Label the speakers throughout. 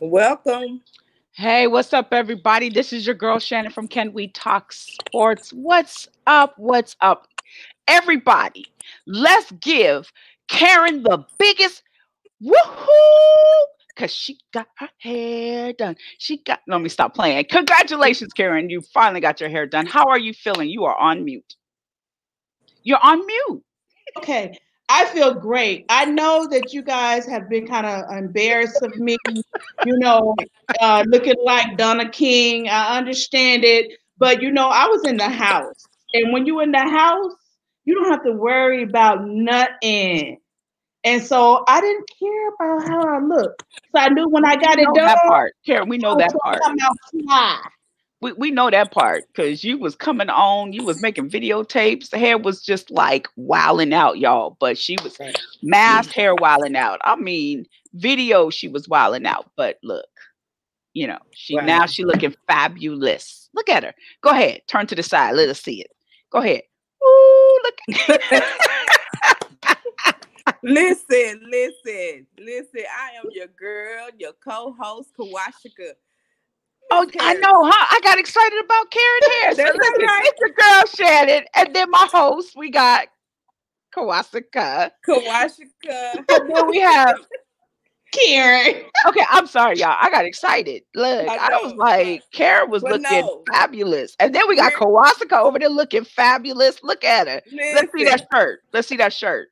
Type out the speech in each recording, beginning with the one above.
Speaker 1: Welcome.
Speaker 2: Hey, what's up, everybody? This is your girl Shannon from Can We Talk Sports. What's up? What's up, everybody? Let's give Karen the biggest woohoo because she got her hair done. She got, let me stop playing. Congratulations, Karen. You finally got your hair done. How are you feeling? You are on mute. You're on mute.
Speaker 3: Okay. I feel great. I know that you guys have been kind of embarrassed of me, you know, uh, looking like Donna King. I understand it, but you know, I was in the house, and when you're in the house, you don't have to worry about nothing. And so I didn't care about how I looked. So I knew when I got
Speaker 2: we
Speaker 3: it done.
Speaker 2: That part, Karen, we know that part.
Speaker 3: Out fly
Speaker 2: we, we know that part because you was coming on, you was making videotapes. The hair was just like wilding out, y'all. But she was masked mm. hair wilding out. I mean, video she was wilding out. But look, you know, she wow. now she looking fabulous. Look at her. Go ahead, turn to the side. Let us see it. Go ahead. Ooh, look.
Speaker 1: listen, listen, listen. I am your girl, your co-host, Kawashika.
Speaker 2: Oh, I know, huh? I got excited about Karen Harris. Right. It's your girl Shannon, and then my host, we got Kawasaka.
Speaker 1: Kawasaka.
Speaker 2: and then we have
Speaker 3: Karen.
Speaker 2: Okay, I'm sorry, y'all. I got excited. Look, I, I was like, Karen was looking no. fabulous. And then we got Kawasaka over there looking fabulous. Look at her. Listen. Let's see that shirt. Let's see that shirt.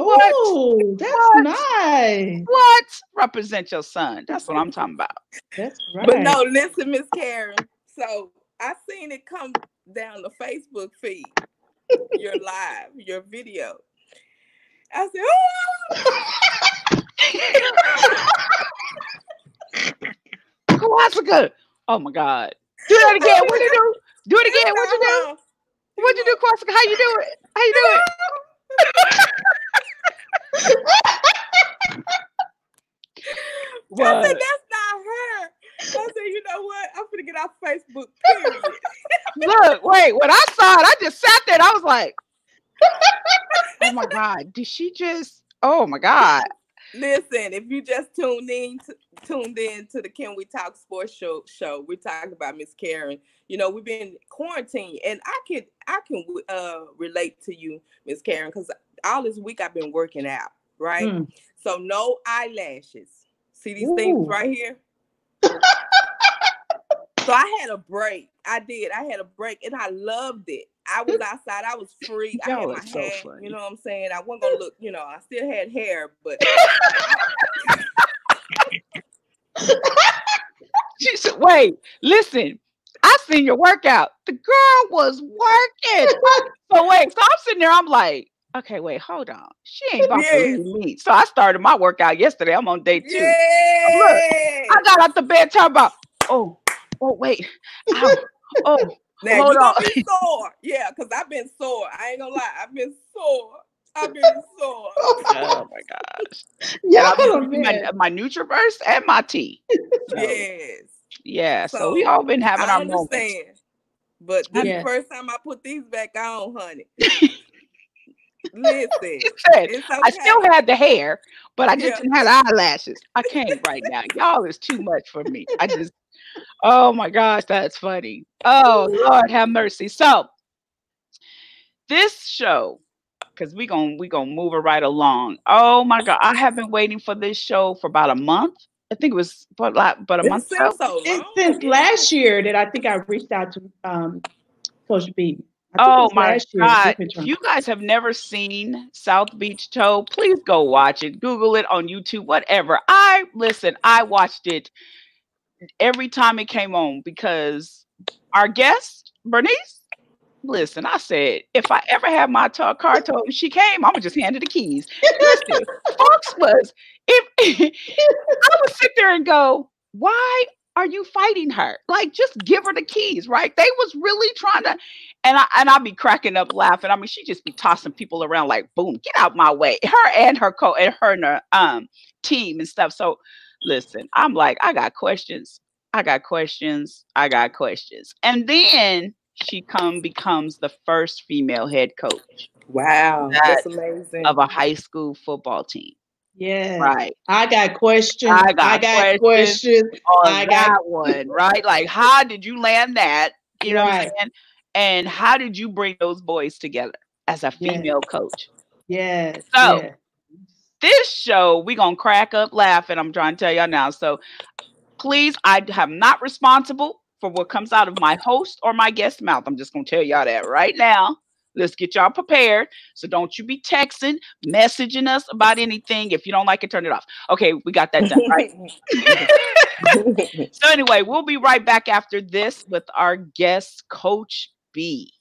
Speaker 3: Oh, that's what? nice.
Speaker 2: What? Represent your son. That's what I'm talking about.
Speaker 3: That's right.
Speaker 1: But no, listen, Miss Karen. So I seen it come down the Facebook feed, your live, your video. I said, oh.
Speaker 2: Kawasaka. Oh my God. Do that again. What you do? Do it again. What you do? What you do, Kawasaka? How you do it? How you do it?
Speaker 1: I said, that's not her. I said, you know what? I'm gonna get off Facebook. Too.
Speaker 2: Look, wait, when I saw it, I just sat there I was like, oh my God, did she just oh my God.
Speaker 1: Listen, if you just tuned in to, tuned in to the Can We Talk Sports Show show, we're talking about Miss Karen. You know, we've been quarantined, and I can I can uh, relate to you, Miss Karen, because all this week I've been working out, right? Mm. So no eyelashes. See these Ooh. things right here? so I had a break. I did. I had a break and I loved it. I was outside. I was free. I had my so hair. Funny. You know what I'm saying? I wasn't gonna look. You know, I still had hair, but.
Speaker 2: she said, "Wait, listen. I seen your workout. The girl was working. so wait, so I'm sitting there. I'm like, okay, wait, hold on. She ain't about yes. to me. So I started my workout yesterday. I'm on day two. Yes. Look, I got out the bed talking about, oh, oh, wait. Ow, oh,
Speaker 1: now, hold on. Be sore. Yeah, because I've been sore. I ain't gonna lie, I've been sore. I've been sore.
Speaker 2: oh my oh gosh. Yeah, my, my Nutraverse and my tea.
Speaker 1: So, yes.
Speaker 2: Yeah. So, so, we all been having I our understand. moments.
Speaker 1: But this yeah. first time I put these back on, honey. Listen, okay.
Speaker 2: I still had the hair, but I just yeah. didn't have eyelashes. I can't right now. Y'all is too much for me. I just, oh my gosh, that's funny. Oh Lord, have mercy. So this show, because we're gonna we gonna move it right along. Oh my god, I have been waiting for this show for about a month. I think it was but like but a
Speaker 3: it's
Speaker 2: month ago.
Speaker 3: So it's since last year that I think I reached out to um social media.
Speaker 2: Oh my god! If you guys have never seen South Beach Tow, please go watch it. Google it on YouTube, whatever. I listen. I watched it every time it came on because our guest Bernice. Listen, I said if I ever have my car towed and she came, I'm gonna just hand her the keys. Listen, Fox was if I would sit there and go, why are you fighting her? Like, just give her the keys, right? They was really trying to, and I and I'll be cracking up laughing. I mean, she just be tossing people around like, boom, get out my way. Her and her co and her and her um team and stuff. So listen, I'm like, I got questions. I got questions. I got questions. And then she come becomes the first female head coach.
Speaker 1: Wow, that, that's amazing.
Speaker 2: Of a high school football team.
Speaker 3: Yeah. Right. I got questions. I got, I got
Speaker 2: questions, questions on I got one, right? Like, how did you land that? You know right. what I'm saying? And how did you bring those boys together as a female coach?
Speaker 3: Yes.
Speaker 2: So. This show, we gonna crack up laughing. I'm trying to tell y'all now. So please, I am not responsible for what comes out of my host or my guest mouth. I'm just gonna tell y'all that right now. Let's get y'all prepared. So don't you be texting, messaging us about anything. If you don't like it, turn it off. Okay, we got that done, right? so anyway, we'll be right back after this with our guest, Coach B.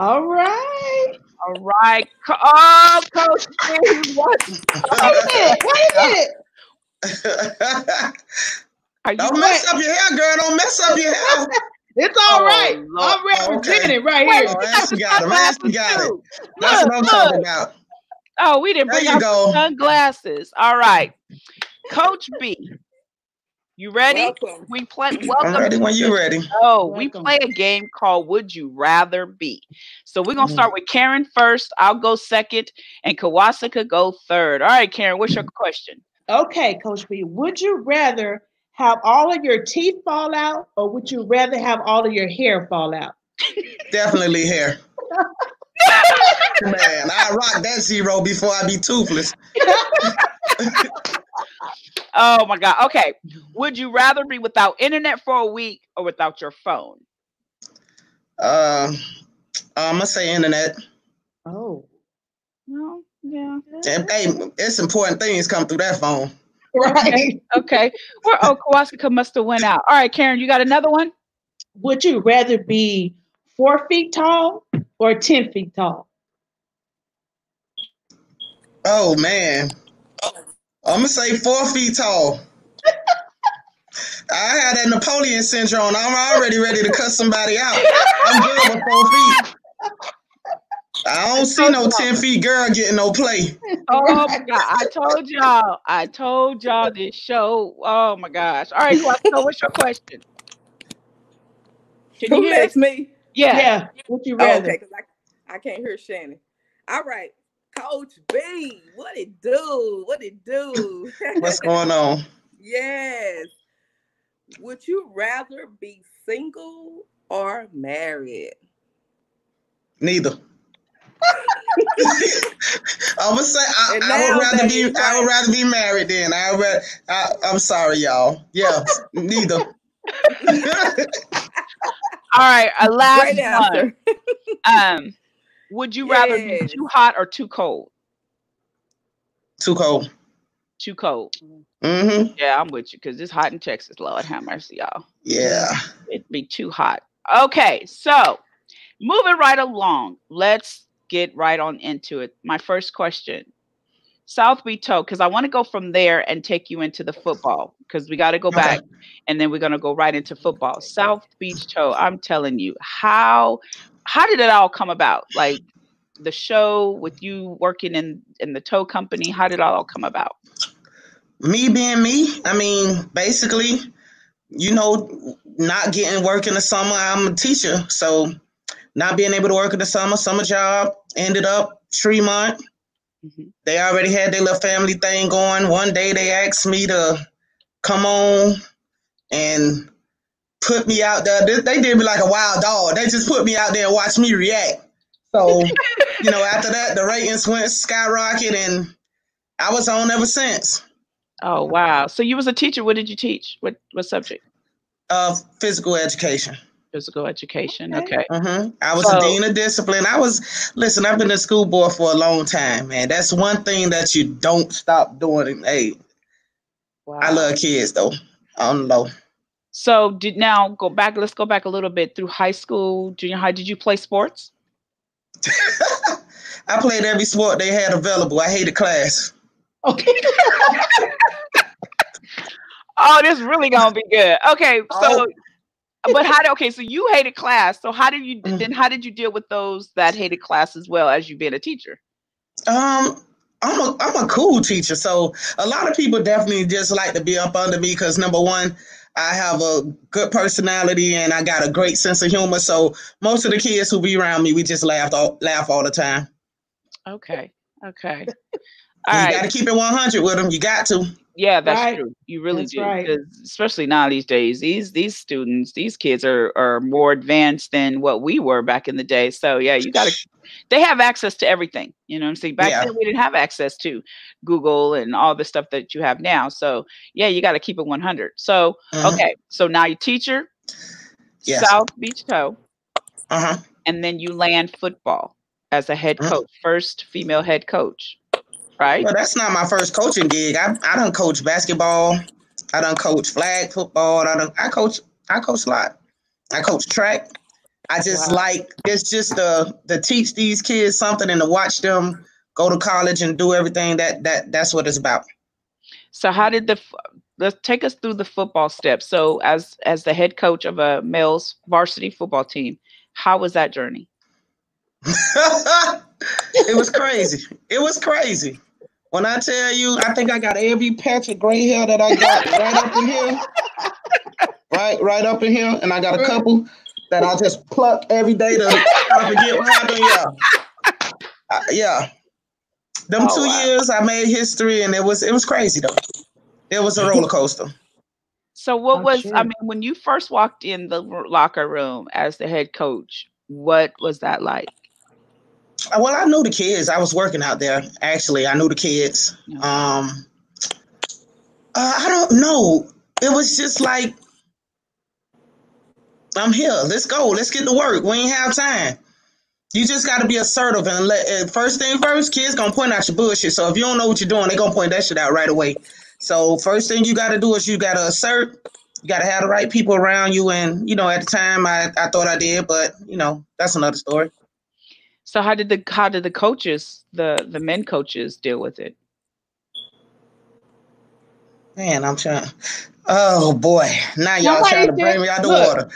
Speaker 3: All right.
Speaker 2: All right. Oh, Coach B, what?
Speaker 3: Wait a minute. Wait a minute.
Speaker 4: Don't mess up your hair, girl. Don't mess up your hair.
Speaker 3: It's all oh, right. Lord. I'm representing okay. right here. Oh,
Speaker 4: Ashley got it. Ashley got it. That's look, what I'm look. talking about.
Speaker 2: Oh, we didn't bring out go. sunglasses. All right. Coach B, you ready? Welcome. We play.
Speaker 4: Welcome. I'm ready when you're ready.
Speaker 2: Oh, we play a game called "Would You Rather Be." So we're gonna mm-hmm. start with Karen first. I'll go second, and Kawasaka go third. All right, Karen, what's your question?
Speaker 3: Okay, Coach B. Would you rather have all of your teeth fall out, or would you rather have all of your hair fall out?
Speaker 4: Definitely hair. Man, I rock that zero before I be toothless.
Speaker 2: oh my god. Okay. Would you rather be without internet for a week or without your phone?
Speaker 4: Um, uh, I'm gonna say internet.
Speaker 3: Oh.
Speaker 2: No. Yeah.
Speaker 4: And, hey, it's important things come through that phone.
Speaker 3: Right.
Speaker 2: Okay. Where oh Kawasaka must have went out. All right, Karen, you got another one?
Speaker 3: Would you rather be four feet tall or ten feet tall?
Speaker 4: Oh man. I'm gonna say four feet tall. I had that Napoleon syndrome. I'm already ready to cut somebody out. I'm good with four feet. I don't see no 10 feet girl getting no play.
Speaker 2: Oh my god. I told y'all. I told y'all this show. Oh my gosh. All right, so what's your question?
Speaker 1: Can Who you ask me?
Speaker 2: Yeah.
Speaker 3: Yeah. What you rather? Oh, okay,
Speaker 1: I, I can't hear Shannon. All right. Coach B, what it do? What it do?
Speaker 4: What's going on?
Speaker 1: yes. Would you rather be single or married?
Speaker 4: Neither. I would say I, I would rather be right. I would rather be married then. I would I, I'm sorry, y'all. Yeah, neither.
Speaker 2: All right, a last one. Um, would you rather be too hot or too cold?
Speaker 4: Too cold.
Speaker 2: Too cold.
Speaker 4: Mm-hmm.
Speaker 2: Yeah, I'm with you because it's hot in Texas. Lord have mercy, y'all.
Speaker 4: Yeah.
Speaker 2: It'd be too hot. Okay, so moving right along. Let's get right on into it. My first question. South Beach Tow, because I want to go from there and take you into the football because we got to go okay. back and then we're going to go right into football. South Beach Tow, I'm telling you, how how did it all come about? Like the show with you working in in the tow company, how did it all come about?
Speaker 4: Me being me, I mean, basically, you know, not getting work in the summer. I'm a teacher, so not being able to work in the summer, summer job, ended up Tremont. Mm-hmm. They already had their little family thing going. One day they asked me to come on and put me out there. They, did me like a wild dog. They just put me out there and watched me react. So, you know, after that, the ratings went skyrocket, and I was on ever since.
Speaker 2: Oh wow! So you was a teacher. What did you teach? What what subject?
Speaker 4: Uh, physical education.
Speaker 2: Physical education. Okay.
Speaker 4: Mm-hmm. I was so, a dean of discipline. I was listen. I've been a school board for a long time, man. That's one thing that you don't stop doing. Hey, wow. I love kids though. I don't low.
Speaker 2: So did now go back. Let's go back a little bit through high school, junior high. Did you play sports?
Speaker 4: I played every sport they had available. I hated class.
Speaker 2: Okay. oh, this really gonna be good. Okay, so oh. but how did okay, so you hated class. So how did you mm. then how did you deal with those that hated class as well as you being a teacher?
Speaker 4: Um I'm a I'm a cool teacher. So a lot of people definitely just like to be up under me because number one, I have a good personality and I got a great sense of humor. So most of the kids who be around me, we just laugh all laugh all the time.
Speaker 2: Okay. Okay.
Speaker 4: All you right. got to keep it 100 with them. You got to.
Speaker 2: Yeah, that's right. true. You really that's do. Right. Especially now these days, these these students, these kids are are more advanced than what we were back in the day. So yeah, you got to. They have access to everything. You know what I'm saying? Back yeah. then we didn't have access to Google and all the stuff that you have now. So yeah, you got to keep it 100. So uh-huh. okay, so now you teacher, yes. South Beach Tow,
Speaker 4: uh huh,
Speaker 2: and then you land football as a head uh-huh. coach, first female head coach right?
Speaker 4: Well, that's not my first coaching gig. I I don't coach basketball. I don't coach flag football. I don't. I coach. I coach a lot. I coach track. I just wow. like it's just to to teach these kids something and to watch them go to college and do everything that that that's what it's about.
Speaker 2: So how did the let's take us through the football steps. So as as the head coach of a males varsity football team, how was that journey?
Speaker 4: it was crazy. It was crazy. When I tell you, I think I got every patch of gray hair that I got right up in here. Right, right up in here. And I got a couple that I just pluck every day to forget what happened. Yeah. Uh, yeah. Them oh, two wow. years I made history and it was it was crazy though. It was a roller coaster.
Speaker 2: So what oh, was sure. I mean when you first walked in the locker room as the head coach, what was that like?
Speaker 4: Well, I knew the kids. I was working out there. Actually, I knew the kids. Um, uh, I don't know. It was just like, I'm here. Let's go. Let's get to work. We ain't have time. You just got to be assertive and let. First thing first, kids gonna point out your bullshit. So if you don't know what you're doing, they gonna point that shit out right away. So first thing you got to do is you got to assert. You got to have the right people around you. And you know, at the time, I I thought I did, but you know, that's another story.
Speaker 2: So how did the how did the coaches, the the men coaches, deal with it?
Speaker 4: Man, I'm trying. Oh boy! Now y'all Nobody trying to bring me out the look, water.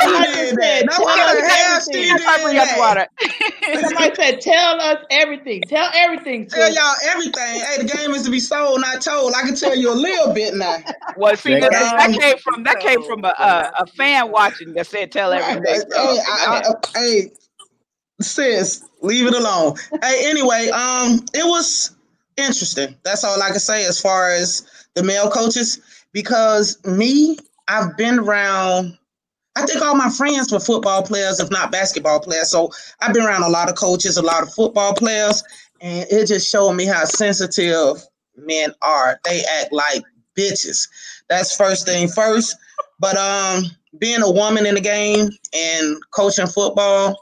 Speaker 3: Somebody said, "Tell us everything." Water. Somebody said, "Tell us everything. Tell everything."
Speaker 4: Tell y'all everything. Hey, the game is to be sold, not told. I can tell you a little bit now.
Speaker 2: Well, see, that, that came from that came from a, a, a fan watching that said, "Tell everything." Hey, I,
Speaker 4: I, hey, sis, leave it alone. hey, anyway, um, it was interesting. That's all I can say as far as the male coaches, because me, I've been around. I think all my friends were football players, if not basketball players. So I've been around a lot of coaches, a lot of football players, and it just showed me how sensitive men are. They act like bitches. That's first thing first. But um, being a woman in the game and coaching football,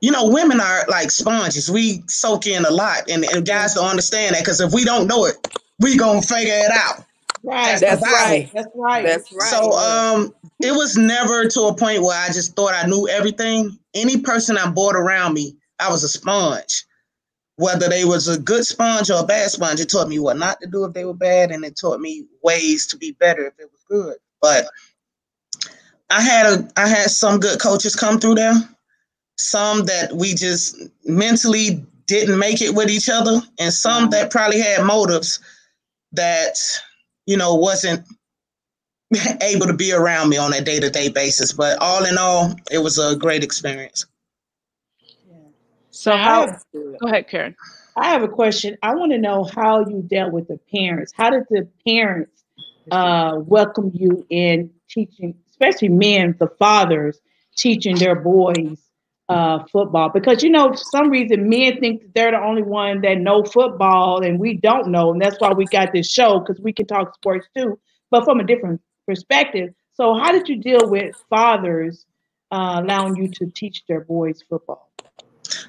Speaker 4: you know, women are like sponges. We soak in a lot, and, and guys don't understand that because if we don't know it, we gonna figure it out.
Speaker 3: Right. That's, That's right. That's right.
Speaker 1: That's right.
Speaker 4: So um, it was never to a point where I just thought I knew everything. Any person I brought around me, I was a sponge. Whether they was a good sponge or a bad sponge, it taught me what not to do if they were bad, and it taught me ways to be better if it was good. But I had a I had some good coaches come through there some that we just mentally didn't make it with each other, and some that probably had motives that, you know, wasn't able to be around me on a day to day basis. But all in all, it was a great experience.
Speaker 2: So, how, go ahead, Karen.
Speaker 3: I have a question. I want to know how you dealt with the parents. How did the parents uh, welcome you in teaching, especially men, the fathers, teaching their boys uh, football. Because you know for some reason men think they're the only one that know football and we don't know. And that's why we got this show because we can talk sports too but from a different perspective. So how did you deal with fathers uh, allowing you to teach their boys football?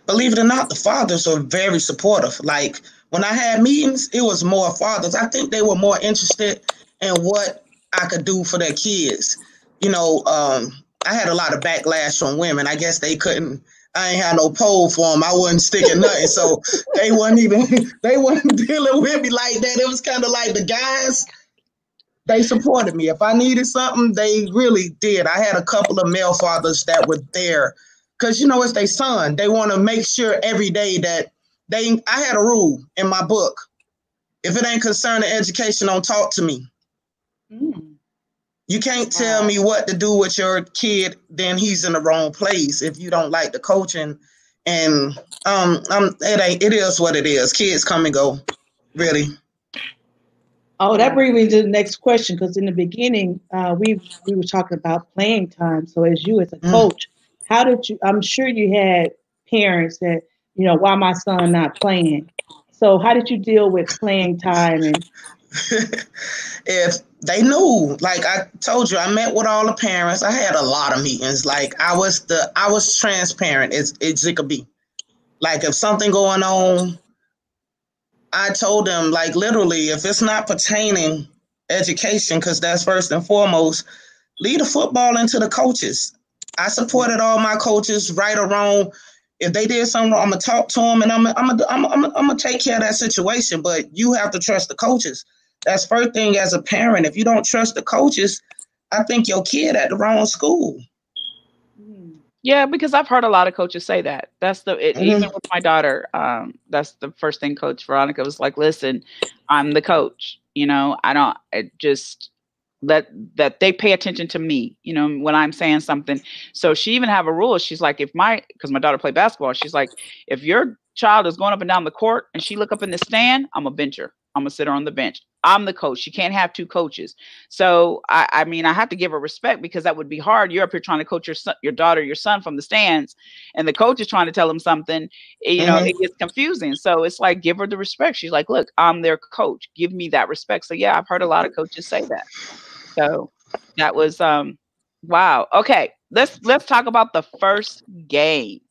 Speaker 4: Believe it or not the fathers are very supportive. Like when i had meetings it was more fathers. I think they were more interested in what i could do for their kids. You know um, I had a lot of backlash from women. I guess they couldn't. I ain't had no pole for them. I wasn't sticking nothing, so they wasn't even. They wasn't dealing with me like that. It was kind of like the guys. They supported me. If I needed something, they really did. I had a couple of male fathers that were there, because you know it's their son. They want to make sure every day that they I had a rule in my book. If it ain't concerning education, don't talk to me. Mm. You can't tell me what to do with your kid, then he's in the wrong place if you don't like the coaching. And um um it ain't it is what it is. Kids come and go. Really.
Speaker 3: Oh, that brings me to the next question because in the beginning, uh, we we were talking about playing time. So, as you as a mm. coach, how did you? I'm sure you had parents that you know why my son not playing. So, how did you deal with playing time and?
Speaker 4: if they knew, like I told you, I met with all the parents. I had a lot of meetings. Like I was the I was transparent as it could be. Like if something going on I told them, like, literally, if it's not pertaining education, because that's first and foremost, lead the football into the coaches. I supported all my coaches, right or wrong. If they did something wrong, I'm gonna talk to them and I'm I'm I'm gonna, I'm gonna take care of that situation. But you have to trust the coaches. That's first thing as a parent. If you don't trust the coaches, I think your kid at the wrong school.
Speaker 2: Yeah, because I've heard a lot of coaches say that. That's the it, mm-hmm. even with my daughter. Um, that's the first thing Coach Veronica was like, "Listen, I'm the coach. You know, I don't it just let that they pay attention to me. You know, when I'm saying something. So she even have a rule. She's like, if my because my daughter played basketball, she's like, if your child is going up and down the court and she look up in the stand, I'm a bencher. I'm gonna sit her on the bench. I'm the coach. She can't have two coaches. So I, I mean, I have to give her respect because that would be hard. You're up here trying to coach your son, your daughter, your son from the stands, and the coach is trying to tell him something. You know, mm-hmm. it gets confusing. So it's like give her the respect. She's like, look, I'm their coach. Give me that respect. So yeah, I've heard a lot of coaches say that. So that was um wow. Okay, let's let's talk about the first game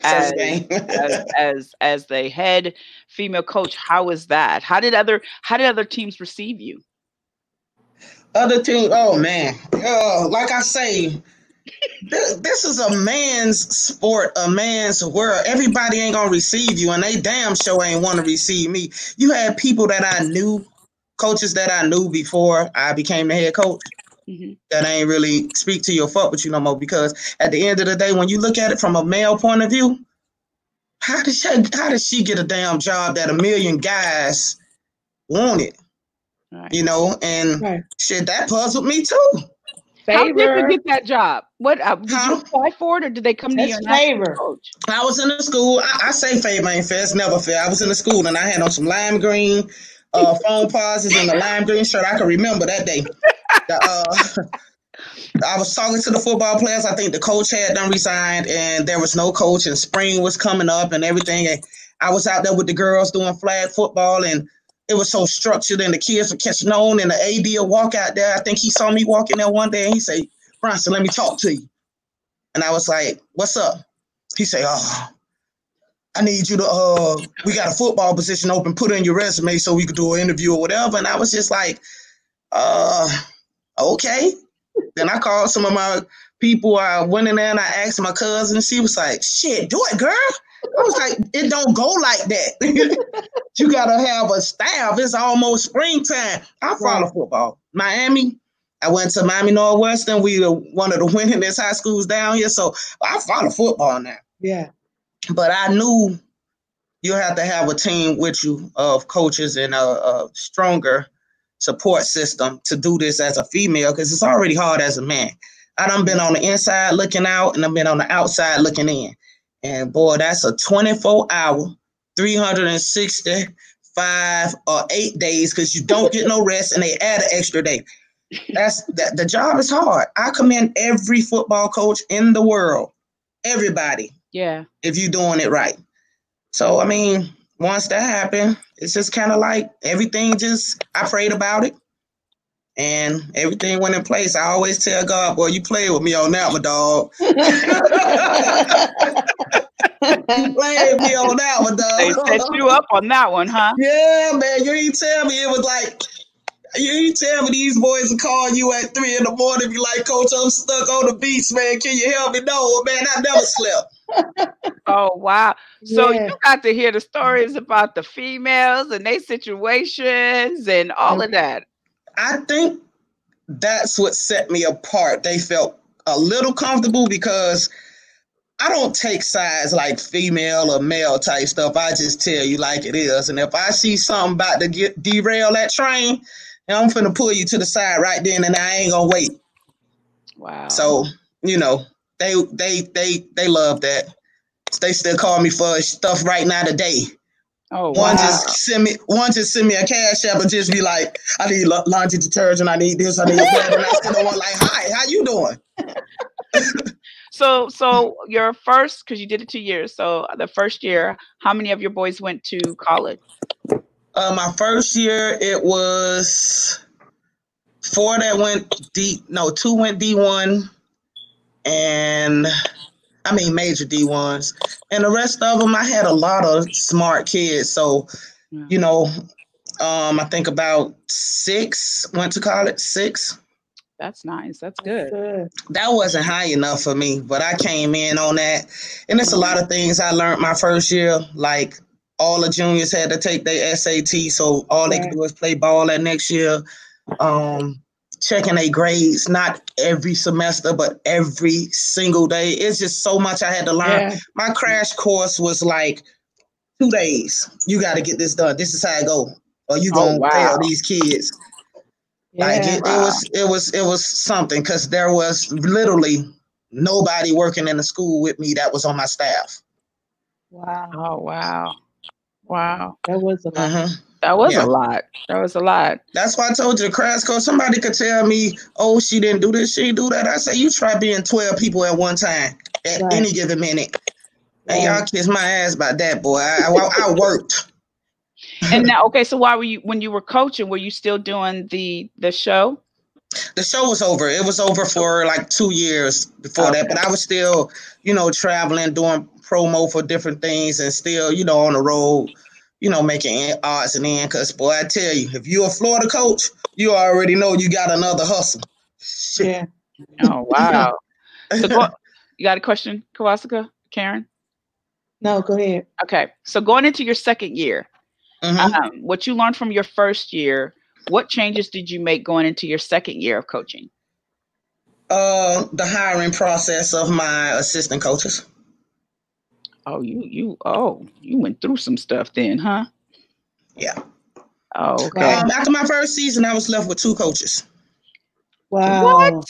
Speaker 2: as, as, as as the head female coach how is that? How did other how did other teams receive you?
Speaker 4: Other team oh man. Uh, like i say this, this is a man's sport a man's world. Everybody ain't gonna receive you and they damn sure ain't want to receive me. You had people that i knew coaches that i knew before i became the head coach mm-hmm. that ain't really speak to your fuck with you no more. Because at the end of the day, when you look at it from a male point of view, how did she how did she get a damn job that a million guys wanted? Right. You know, and right. shit that puzzled me too.
Speaker 2: Favor. How did you get that job? What uh, did huh? you apply for it, or did they come That's to you?
Speaker 3: Favor.
Speaker 4: I was in the school. I, I say favor ain't fair. It's never fair. I was in the school and I had on some lime green uh, Foamposites and the lime green shirt. I can remember that day. The, uh, I was talking to the football players. I think the coach had done resigned, and there was no coach, and spring was coming up, and everything. And I was out there with the girls doing flag football, and it was so structured, and the kids were catching on. And the AD will walk out there. I think he saw me walking there one day, and he said, "Bronson, let me talk to you." And I was like, "What's up?" He said, "Oh." I need you to uh we got a football position open, put in your resume so we could do an interview or whatever. And I was just like, uh okay. then I called some of my people. I went in there and I asked my cousin. She was like, shit, do it, girl. I was like, it don't go like that. you gotta have a staff. It's almost springtime. I follow right. football. Miami, I went to Miami Northwestern. We were one of the winningest high schools down here. So I follow football now.
Speaker 3: Yeah
Speaker 4: but I knew you have to have a team with you of coaches and a, a stronger support system to do this as a female because it's already hard as a man. I done been on the inside looking out and I've been on the outside looking in. And boy, that's a 24 hour, 365 or eight days because you don't get no rest and they add an extra day. That's that the job is hard. I commend every football coach in the world, everybody
Speaker 2: yeah.
Speaker 4: If you're doing it right. So I mean, once that happened, it's just kind of like everything just I prayed about it. And everything went in place. I always tell God, boy, you play with me on that, my dog. you played me on that one, dog.
Speaker 2: They set you up on that one, huh?
Speaker 4: Yeah, man. You didn't tell me it was like you ain't tell me these boys are calling you at three in the morning. Be like, Coach, I'm stuck on the beach, man. Can you help me? No, man, I never slept.
Speaker 2: Oh wow! So yeah. you got to hear the stories about the females and their situations and all of mm-hmm. that.
Speaker 4: I think that's what set me apart. They felt a little comfortable because I don't take sides like female or male type stuff. I just tell you like it is. And if I see something about to get derail that train, I'm finna pull you to the side right then, and I ain't gonna wait.
Speaker 2: Wow.
Speaker 4: So you know they they they they love that. They still call me for stuff right now today.
Speaker 2: Oh,
Speaker 4: one
Speaker 2: wow.
Speaker 4: just send me one just send me a cash app and just be like, I need laundry detergent, I need this, I need that, and I still don't want like, hi, how you doing?
Speaker 2: so so your first because you did it two years. So the first year, how many of your boys went to college?
Speaker 4: Uh, my first year, it was four that went D. No, two went D one, and I mean major D ones, and the rest of them, I had a lot of smart kids. So, yeah. you know, um, I think about six went to college. Six.
Speaker 2: That's nice. That's good.
Speaker 4: That wasn't high enough for me, but I came in on that, and it's a lot of things I learned my first year, like all the juniors had to take their SAT, so all they could do was play ball that next year. Um, checking their grades, not every semester, but every single day. It's just so much I had to learn. Yeah. My crash course was like two days. You got to get this done. This is how I go, or you gonna oh, wow. fail these kids. Yeah, like it, wow. it was, it was, it was something because there was literally nobody working in the school with me that was on my staff.
Speaker 2: Wow! Oh wow! Wow.
Speaker 3: That was a lot.
Speaker 2: Uh-huh. That was yeah. a lot. That was a lot.
Speaker 4: That's why I told you the crash course. Somebody could tell me, "Oh, she didn't do this. She didn't do that." I say, "You try being twelve people at one time at right. any given minute." Right. And y'all kiss my ass about that, boy. I, I, I worked.
Speaker 2: and now, okay, so why were you when you were coaching? Were you still doing the the show?
Speaker 4: The show was over. It was over for like two years before okay. that, but I was still, you know, traveling, doing promo for different things, and still, you know, on the road you know, making odds and ends. Cause boy, I tell you, if you're a Florida coach, you already know you got another hustle.
Speaker 2: Yeah. Oh wow. so go, you got a question, Kawasaka, Karen?
Speaker 3: No, go ahead.
Speaker 2: Okay. So going into your second year, mm-hmm. um, what you learned from your first year, what changes did you make going into your second year of coaching?
Speaker 4: Uh, the hiring process of my assistant coaches.
Speaker 2: Oh, you you oh you went through some stuff then, huh?
Speaker 4: Yeah.
Speaker 2: Oh, okay.
Speaker 4: Um, after my first season, I was left with two coaches.
Speaker 3: Wow. What?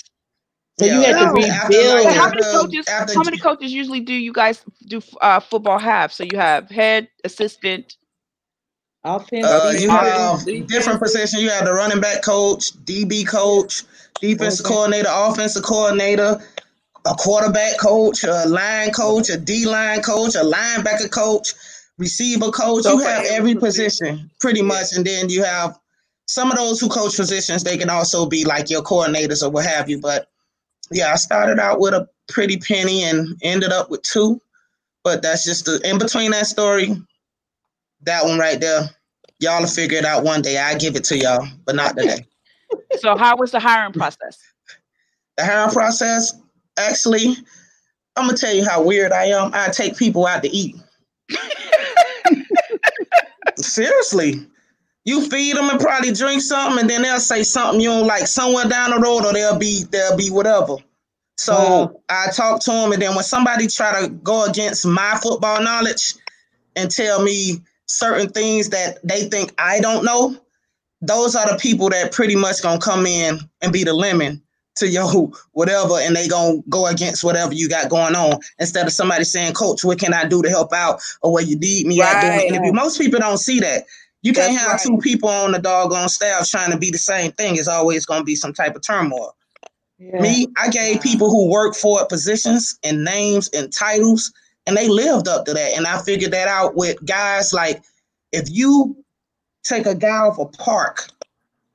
Speaker 3: So yeah, you had to rebuild.
Speaker 2: Like, how many coaches? After, how many coaches usually do you guys do uh, football have? So you have head, assistant,
Speaker 3: offense.
Speaker 4: Uh, you have different positions. You have the running back coach, DB coach, defensive okay. coordinator, offensive coordinator, a quarterback coach, a line coach, a D line coach, a linebacker coach, receiver coach. So you have every position pretty much, and then you have some of those who coach positions. They can also be like your coordinators or what have you. But yeah, I started out with a pretty penny and ended up with two. But that's just the in between that story. That one right there, y'all will figure it out one day. I give it to y'all, but not today.
Speaker 2: so, how was the hiring process?
Speaker 4: The hiring process, actually, I'm gonna tell you how weird I am. I take people out to eat. Seriously. You feed them and probably drink something, and then they'll say something you don't like somewhere down the road, or they'll be they'll be whatever. So wow. I talk to them, and then when somebody try to go against my football knowledge and tell me certain things that they think I don't know, those are the people that pretty much gonna come in and be the lemon to yo whatever and they gonna go against whatever you got going on. Instead of somebody saying coach what can i do to help out or what you need me right. out doing interview most people don't see that. You can't That's have right. two people on the doggone staff trying to be the same thing. It's always gonna be some type of turmoil. Yeah. me i gave people who work for positions and names and titles and they lived up to that. And i figured that out with guys like if you take a guy off a park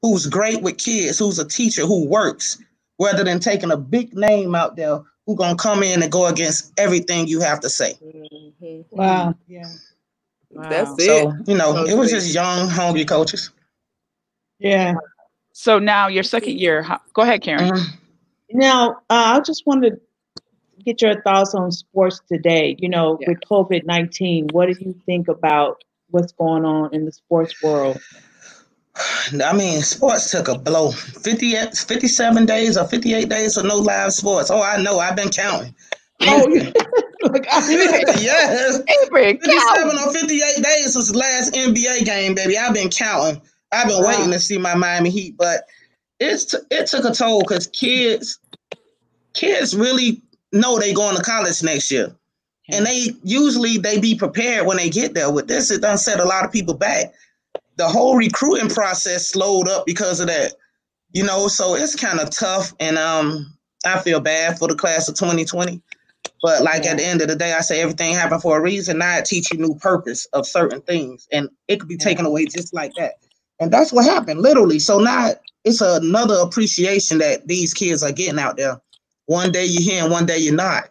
Speaker 4: who's great with kids who's a teacher who works rather than taking a big name out there who gonna come in and go against everything you have to say.
Speaker 3: Mm-hmm. Wow. Yeah.
Speaker 1: Wow. That's it.
Speaker 4: So, you know, it was just young, hungry coaches.
Speaker 3: Yeah.
Speaker 2: So now your second year, go ahead, Karen. Mm-hmm.
Speaker 3: Now, uh, I just wanted to get your thoughts on sports today. You know, yeah. with COVID 19, what do you think about what's going on in the sports world?
Speaker 4: I mean, sports took a blow. 50, 57 days or 58 days of no live sports. Oh, I know. I've been counting.
Speaker 3: Oh,
Speaker 4: like, yes. 57 or 58 days since the last NBA game, baby. I've been counting. I've been wow. waiting to see my Miami Heat, but it's t- it took a toll because kids kids really know they going to college next year. And they usually they be prepared when they get there. With this, it done set a lot of people back. The whole recruiting process slowed up because of that. You know, so it's kind of tough. And um I feel bad for the class of 2020. But like yeah. at the end of the day, I say everything happened for a reason. Now it teach you new purpose of certain things, and it could be taken away just like that. And that's what happened, literally. So now it's another appreciation that these kids are getting out there. One day you're here, and one day you're not.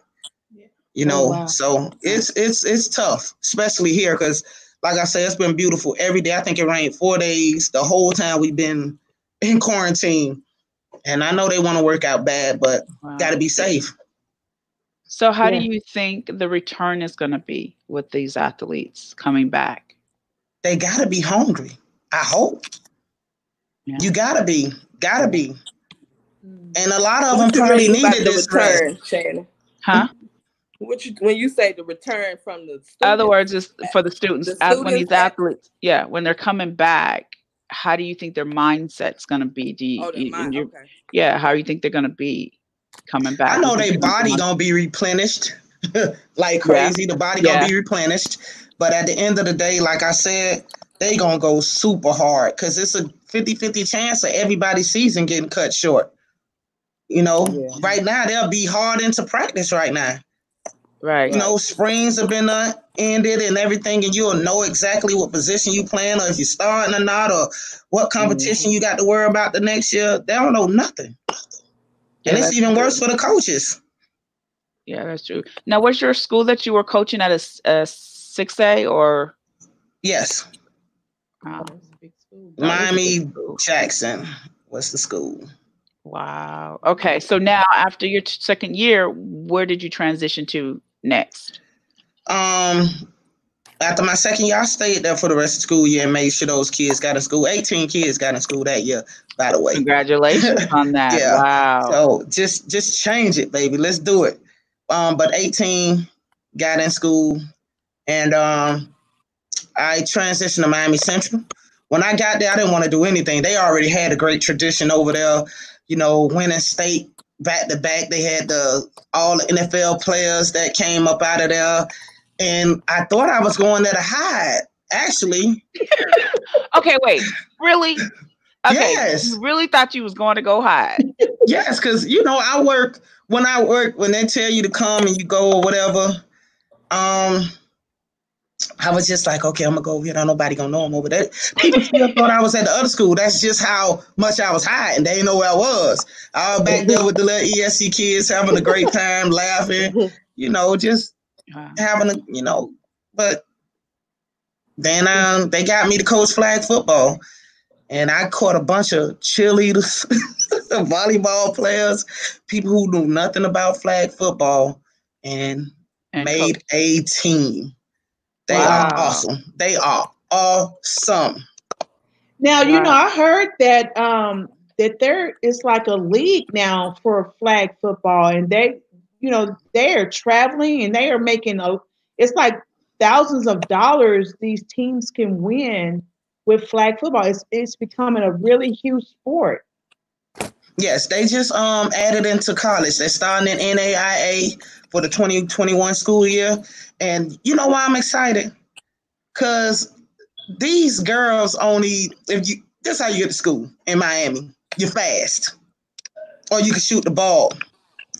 Speaker 4: You know, oh, wow. so it's it's it's tough, especially here, because like I said, it's been beautiful every day. I think it rained four days the whole time we've been in quarantine. And I know they want to work out bad, but wow. got to be safe.
Speaker 2: So, how yeah. do you think the return is going to be with these athletes coming back?
Speaker 4: They got to be hungry. I hope. Yeah. You got to be, got to be. And a lot of them probably needed this return,
Speaker 2: Shannon. Huh?
Speaker 1: What you, when you say the return from the students,
Speaker 2: other words is uh, for the students, the students when these athletes, yeah, when they're coming back, how do you think their mindset's going to be? Do you, oh, mind, okay. yeah, how do you think they're going to be coming back?
Speaker 4: I know their body going to be replenished like crazy. Yeah. The body going to be replenished. But at the end of the day, like I said, they going to go super hard because it's a 50-50 chance of everybody's season getting cut short. You know, yeah. right now they'll be hard into practice right now.
Speaker 2: Right.
Speaker 4: You know, springs have been uh, ended and everything, and you'll know exactly what position you playing, or if you're starting or not, or what competition mm-hmm. you got to worry about the next year. They don't know nothing. Yeah, and it's even true. worse for the coaches.
Speaker 2: Yeah, that's true. Now, was your school that you were coaching at a, a 6A or?
Speaker 4: Yes. Wow. Miami Jackson was the school.
Speaker 2: Wow. Okay. So now, after your t- second year, where did you transition to next?
Speaker 4: Um, after my second year, I stayed there for the rest of the school year and made sure those kids got in school. 18 kids got in school that year, by the way.
Speaker 2: Congratulations on that. yeah. Wow.
Speaker 4: So just just change it, baby. Let's do it. Um, but 18 got in school and um I transitioned to Miami Central. When I got there, I didn't want to do anything. They already had a great tradition over there, you know, winning state back to back. They had the all the NFL players that came up out of there, and I thought I was going there to hide. Actually.
Speaker 2: okay, wait. Really? Okay. Yes. You really thought you was going to go hide?
Speaker 4: yes, because you know I work when I work when they tell you to come and you go or whatever. Um, I was just like, okay, I'm gonna go over here. Don't nobody gonna know I'm over there. People still thought I was at the other school. That's just how much I was hiding. They didn't know where I was. I was back there with the little ESE kids having a great time, laughing, you know, just having a, you know, but then um they got me to coach flag football. And I caught a bunch of cheerleaders, volleyball players, people who knew nothing about flag football and, and made coach. a team they wow. are awesome. They are awesome.
Speaker 3: Now, you know, I heard that um that there is like a league now for flag football and they you know, they are traveling and they are making a it's like thousands of dollars these teams can win with flag football. It's it's becoming a really huge sport.
Speaker 4: Yes, they just um added into college. They're starting in NAIA for the 2021 school year. And you know why I'm excited? Cause these girls only if you that's how you get to school in Miami. You're fast. Or you can shoot the ball.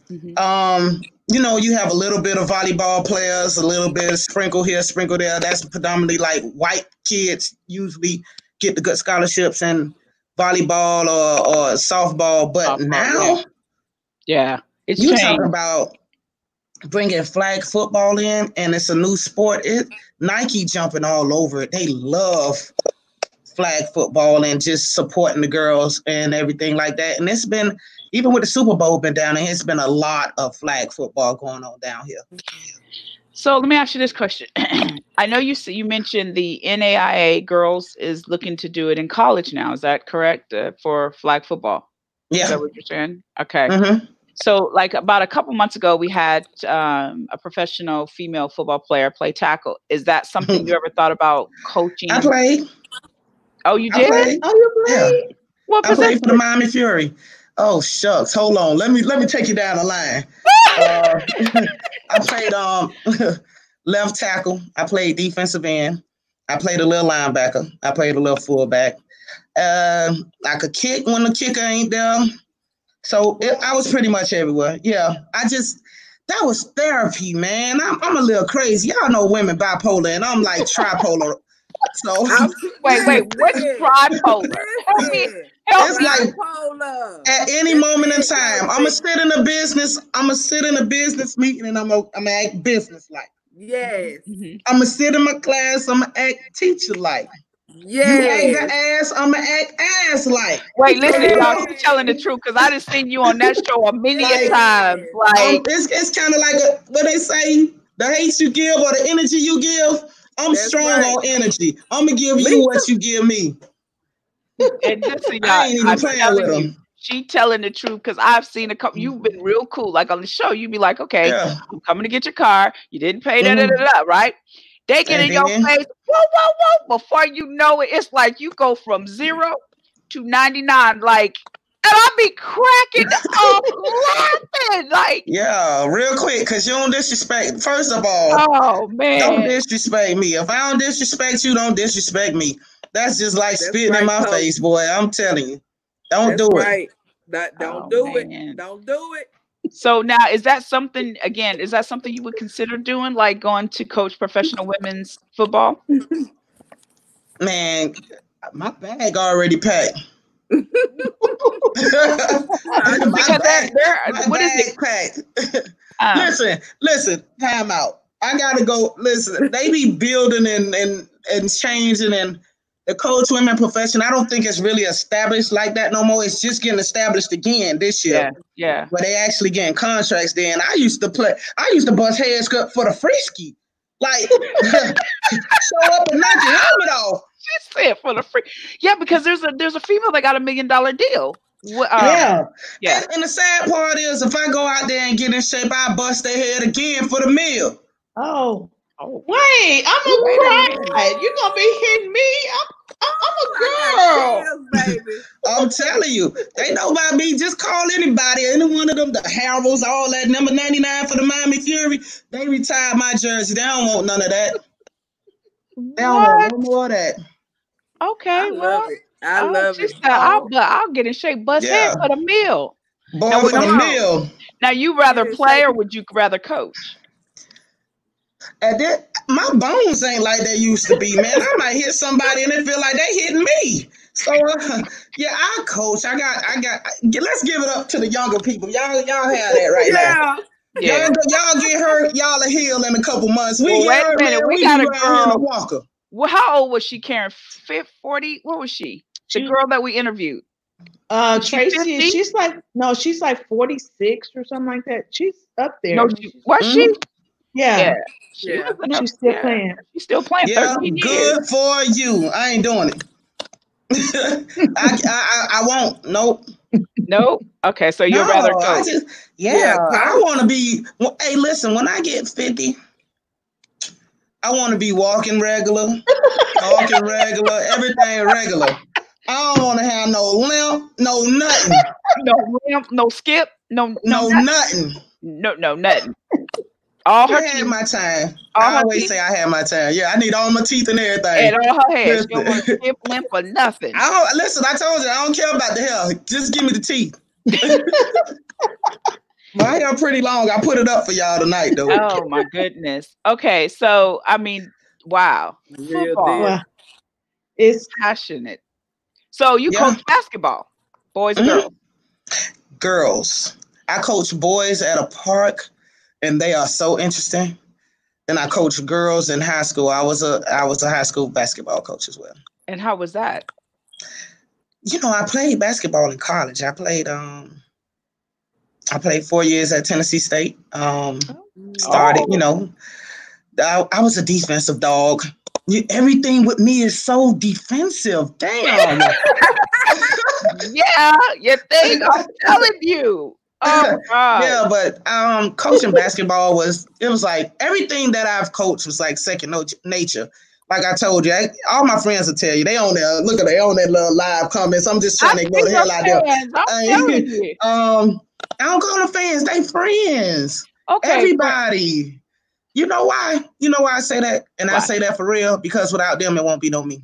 Speaker 4: Mm-hmm. Um, you know, you have a little bit of volleyball players, a little bit of sprinkle here, sprinkle there. That's predominantly like white kids usually get the good scholarships in volleyball or, or softball. But softball, now,
Speaker 2: yeah, yeah
Speaker 4: it's you talking about bringing flag football in and it's a new sport. It Nike jumping all over it. They love flag football and just supporting the girls and everything like that. And it's been even with the Super Bowl been down there, it's been a lot of flag football going on down here.
Speaker 2: So let me ask you this question. I know you you mentioned the NAIA girls is looking to do it in college now. Is that correct uh, for flag football?
Speaker 4: Yeah.
Speaker 2: Is that what you're saying? Okay. Mm-hmm. So, like about a couple months ago, we had um, a professional female football player play tackle. Is that something you ever thought about coaching?
Speaker 4: I played.
Speaker 2: Oh, you did?
Speaker 3: Played. Oh, you played?
Speaker 4: Yeah. What I played for the Miami Fury. Oh shucks, hold on. Let me let me take you down the line. uh, I played um left tackle. I played defensive end. I played a little linebacker. I played a little fullback. Uh, I could kick when the kicker ain't there. So it, I was pretty much everywhere. Yeah, I just that was therapy, man. I'm, I'm a little crazy. Y'all know women bipolar, and I'm like tripolar. So
Speaker 2: wait, wait, what's tripolar?
Speaker 4: it's like at any moment in time, I'm gonna sit in a business. I'm gonna sit in a business meeting, and I'm gonna, I'm gonna act business like.
Speaker 1: Yes. Mm-hmm.
Speaker 4: I'm gonna sit in my class. I'm gonna act teacher like.
Speaker 1: Yeah.
Speaker 4: You act the ass, I'ma act ass like.
Speaker 2: Wait, listen, y'all, she's telling the truth because I just seen you on that show a million like, times. Like um,
Speaker 4: it's it's kind of like a, what they say, the hate you give or the energy you give. I'm That's strong right. on energy. I'm gonna give you what you give me.
Speaker 2: And just so y'all, I ain't even I'm playing with them. She telling the truth because I've seen a couple. You've been real cool. Like on the show, you'd be like, "Okay, yeah. I'm coming to get your car. You didn't pay that, mm-hmm. right?" They get and in then, your face, whoa, whoa, whoa. Before you know it, it's like you go from zero to 99. Like, and I be cracking up laughing. Like,
Speaker 4: yeah, real quick, because you don't disrespect. First of all,
Speaker 2: oh man,
Speaker 4: don't disrespect me. If I don't disrespect you, don't disrespect me. That's just like That's spitting right, in my Coach. face, boy. I'm telling you. Don't
Speaker 1: That's
Speaker 4: do
Speaker 1: right. it. That, don't oh, do man. it. Don't do it.
Speaker 2: So now, is that something again? Is that something you would consider doing, like going to coach professional women's football?
Speaker 4: Man, my bag already packed. my bag, what is it? packed. Um, listen, listen, time out. I gotta go. Listen, they be building and and and changing and the coach women profession, I don't think it's really established like that no more. It's just getting established again this
Speaker 2: year. Yeah. yeah.
Speaker 4: Where they actually getting contracts then. I used to play, I used to bust heads up for the frisky. Like show up and knock your helmet off.
Speaker 2: She said for the free. Yeah, because there's a there's a female that got a million dollar deal.
Speaker 4: Um, yeah. Yeah. And, and, the sad part is if I go out there and get in shape, I bust their head again for the meal.
Speaker 3: Oh. Oh, wait, I'm a cry. You're gonna be hitting me. I'm, I'm a girl.
Speaker 4: baby. I'm telling you, they know about me. Just call anybody, any one of them, the Harrells, all that number 99 for the Miami Fury. They retired my jersey. They don't want none of that. They don't want no more of that.
Speaker 2: Okay,
Speaker 1: I
Speaker 2: well,
Speaker 1: love it. I oh, love it.
Speaker 2: I'll, I'll get in shape, bust yeah. head for the meal.
Speaker 4: Boy, now, for the meal.
Speaker 2: Now, you rather play or would you rather coach?
Speaker 4: At that, my bones ain't like they used to be, man. I might hit somebody and they feel like they hitting me. So uh, yeah, I coach. I got, I got. Let's give it up to the younger people. Y'all, y'all have that right yeah. now. Yeah. Y'all, y'all get hurt. Y'all a heal in a couple months. We well, wait a minute. Man, we, we got a girl. A walker.
Speaker 2: Well, how old was she, Karen? 40? What was she? The she, girl that we interviewed.
Speaker 3: Uh, Tracy, she's like no, she's like forty six or something like that. She's up there. No,
Speaker 2: she, was mm-hmm. she?
Speaker 3: Yeah.
Speaker 2: yeah.
Speaker 3: She yeah. She's still yeah. playing.
Speaker 2: She's still playing.
Speaker 4: Yeah, good
Speaker 2: years.
Speaker 4: for you. I ain't doing it. I, I, I won't. Nope.
Speaker 2: Nope. Okay, so you're no, rather go.
Speaker 4: I just, yeah, yeah I want to be. Hey, listen, when I get fifty, I want to be walking regular, talking regular, everything regular. I don't want to have no limp, no nothing.
Speaker 2: no limp, no skip, no
Speaker 4: no, no nothing.
Speaker 2: No, no, nothing. All her
Speaker 4: I had my time. I always teeth. say I had my time. Yeah, I need all my teeth and everything.
Speaker 2: And all her hair. She don't want skip limp or nothing.
Speaker 4: I don't listen, I told you I don't care about the hair. Just give me the teeth. my hair pretty long. I put it up for y'all tonight though.
Speaker 2: Oh my goodness. Okay, so I mean, wow. Football. It's passionate. So you yeah. coach basketball, boys, mm-hmm. girls.
Speaker 4: Girls. I coach boys at a park and they are so interesting. Then I coached girls in high school. I was a I was a high school basketball coach as well.
Speaker 2: And how was that?
Speaker 4: You know, I played basketball in college. I played um I played four years at Tennessee State. Um started, oh. you know, I, I was a defensive dog. You, everything with me is so defensive. Damn.
Speaker 2: yeah, you think I'm telling you. Oh,
Speaker 4: yeah, but um, coaching basketball was it was like everything that I've coached was like second nature. Like I told you, I, all my friends will tell you they on there. Look at they on that little live comments. I'm just trying I to ignore the hell out there. um, I don't call them fans. They friends. Okay. Everybody. You know why? You know why I say that? And why? I say that for real because without them, it won't be no me.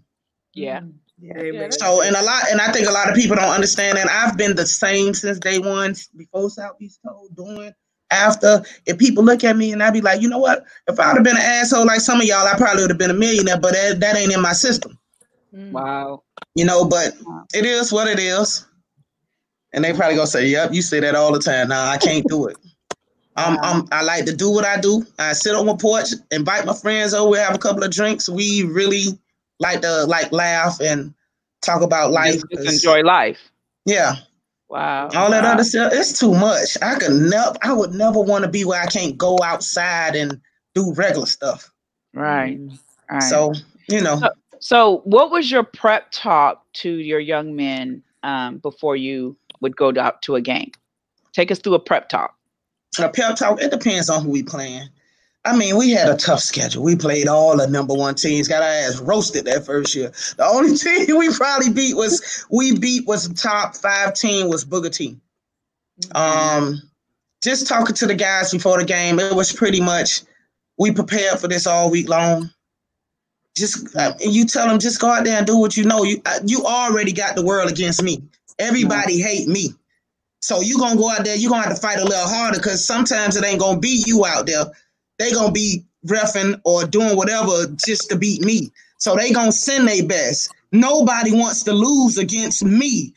Speaker 2: Yeah.
Speaker 1: Yeah,
Speaker 4: so and a lot and I think a lot of people don't understand and I've been the same since day one before South Beach Tow doing after if people look at me and I'd be like, you know what? If I would have been an asshole like some of y'all, I probably would have been a millionaire, but that, that ain't in my system.
Speaker 2: Mm. Wow.
Speaker 4: You know, but it is what it is. And they probably gonna say, Yep, you say that all the time. Nah, I can't do it. Um, um, I like to do what I do. I sit on my porch, invite my friends over, have a couple of drinks. We really like to like laugh and talk about life.
Speaker 2: Just enjoy life.
Speaker 4: Yeah.
Speaker 2: Wow.
Speaker 4: All
Speaker 2: wow.
Speaker 4: that other stuff, it's too much. I could never I would never want to be where I can't go outside and do regular stuff.
Speaker 2: Right. right.
Speaker 4: So, you know.
Speaker 2: So, so, what was your prep talk to your young men um, before you would go to, to a game? Take us through a prep talk.
Speaker 4: A pep talk, it depends on who we playing. I mean, we had a tough schedule. We played all the number one teams. Got our ass roasted that first year. The only team we probably beat was we beat was the top five team was Booker T. Um, just talking to the guys before the game, it was pretty much we prepared for this all week long. Just uh, you tell them just go out there and do what you know. You uh, you already got the world against me. Everybody hate me. So you gonna go out there. you're gonna have to fight a little harder because sometimes it ain't gonna be you out there they gonna be refing or doing whatever just to beat me. So they gonna send their best. Nobody wants to lose against me.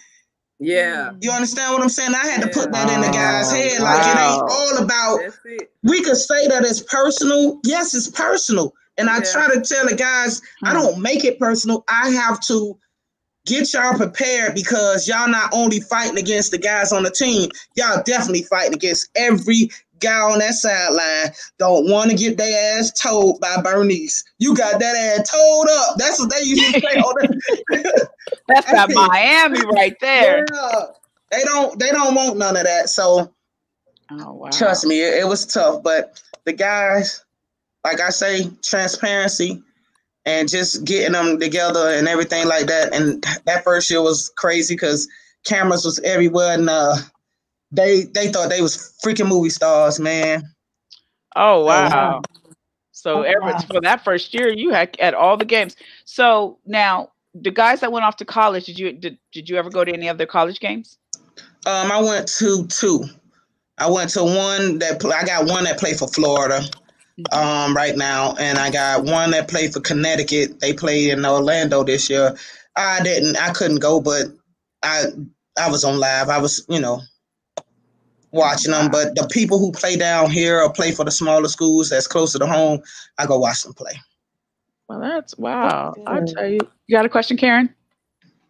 Speaker 1: Yeah.
Speaker 4: You understand what I'm saying? I had to put that in the guy's oh, head. Like it ain't all about we could say that it's personal. Yes, it's personal. And I try to tell the guys, I hmm. don't make it personal. I have to get y'all prepared because y'all not only fighting against the guys on the team, y'all definitely fighting against every guy on that sideline don't want to get their ass told by Bernice. You got that ass told up. That's what they used to say.
Speaker 2: that. That's got Miami right there.
Speaker 4: Yeah. They don't they don't want none of that. So oh, wow. trust me, it, it was tough. But the guys, like I say, transparency and just getting them together and everything like that. And that first year was crazy because cameras was everywhere and uh they they thought they was freaking movie stars, man.
Speaker 2: Oh wow. So oh, wow. for that first year, you had at all the games. So now the guys that went off to college, did you did, did you ever go to any other college games?
Speaker 4: Um, I went to two. I went to one that I got one that played for Florida, mm-hmm. um, right now, and I got one that played for Connecticut. They played in Orlando this year. I didn't, I couldn't go, but I I was on live. I was, you know, watching them. But the people who play down here or play for the smaller schools that's closer to home, I go watch them play.
Speaker 2: Well, that's wow. I tell you, you got a question, Karen?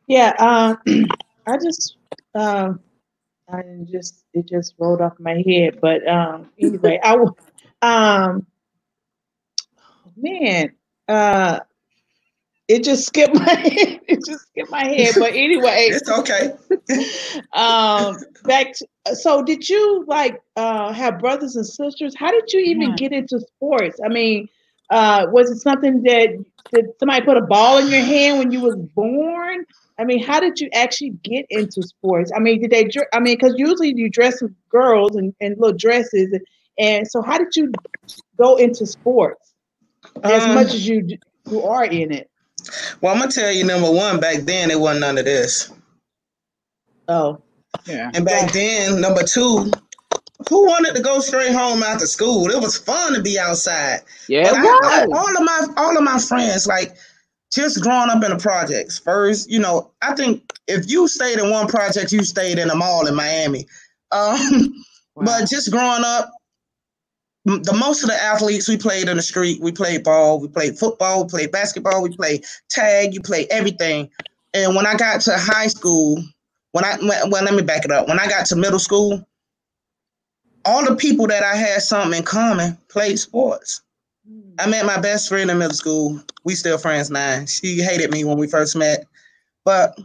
Speaker 3: Yeah, uh, I just, uh, I just it just rolled off my head. But um, anyway, I, um, man, uh, it just skipped my head. It just skipped my head. But anyway,
Speaker 4: it's okay.
Speaker 3: um, back. To, so, did you like uh, have brothers and sisters? How did you even yeah. get into sports? I mean, uh, was it something that did somebody put a ball in your hand when you was born? I mean, how did you actually get into sports? I mean, did they? I mean, because usually you dress with girls and, and little dresses, and, and so how did you go into sports as um, much as you you are in it?
Speaker 4: Well, I'm gonna tell you, number one, back then it wasn't none of this.
Speaker 3: Oh,
Speaker 4: yeah. And back then, number two, who wanted to go straight home after school? It was fun to be outside.
Speaker 2: Yeah,
Speaker 4: I, all of my all of my friends, like just growing up in the projects. First, you know, I think if you stayed in one project, you stayed in them all in Miami. Um, wow. But just growing up, the most of the athletes we played in the street. We played ball, we played football, we played basketball, we played tag, you play everything. And when I got to high school, when I well, let me back it up. When I got to middle school, all the people that I had something in common played sports. Hmm. I met my best friend in middle school. We still friends now. She hated me when we first met, but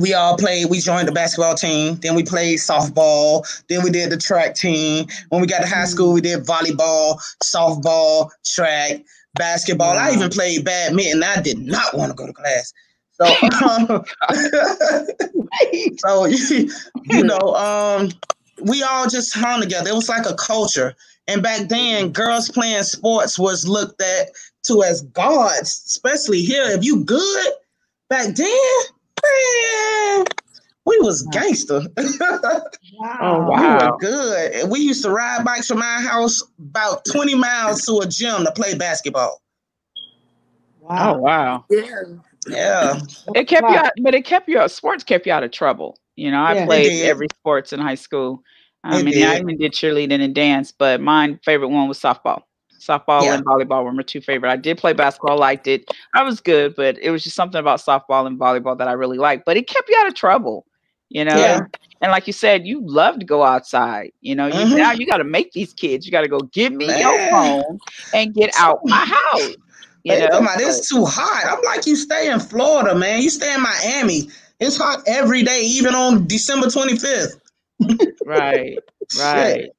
Speaker 4: we all played. We joined the basketball team. Then we played softball. Then we did the track team. When we got to high mm. school, we did volleyball, softball, track, basketball. Wow. I even played badminton. I did not want to go to class. So, um, so you know, um, we all just hung together. It was like a culture. And back then, girls playing sports was looked at to as gods, especially here. If you good back then, man, we was gangster.
Speaker 2: wow. Oh wow.
Speaker 4: We were good. We used to ride bikes from my house about 20 miles to a gym to play basketball.
Speaker 2: Wow. Oh wow.
Speaker 4: Yeah. Yeah.
Speaker 2: It kept wow. you out, but it kept you out. Sports kept you out of trouble. You know, I yeah, played every sports in high school. I mean, I even did cheerleading and dance, but my favorite one was softball. Softball yeah. and volleyball were my two favorite. I did play basketball, liked it. I was good, but it was just something about softball and volleyball that I really liked. But it kept you out of trouble, you know. Yeah. And like you said, you love to go outside. You know, you, mm-hmm. now you got to make these kids. You got to go give me Man. your phone and get out my house. You
Speaker 4: know, it's too hot. I'm like, you stay in Florida, man. You stay in Miami. It's hot every day, even on December 25th.
Speaker 2: right, right.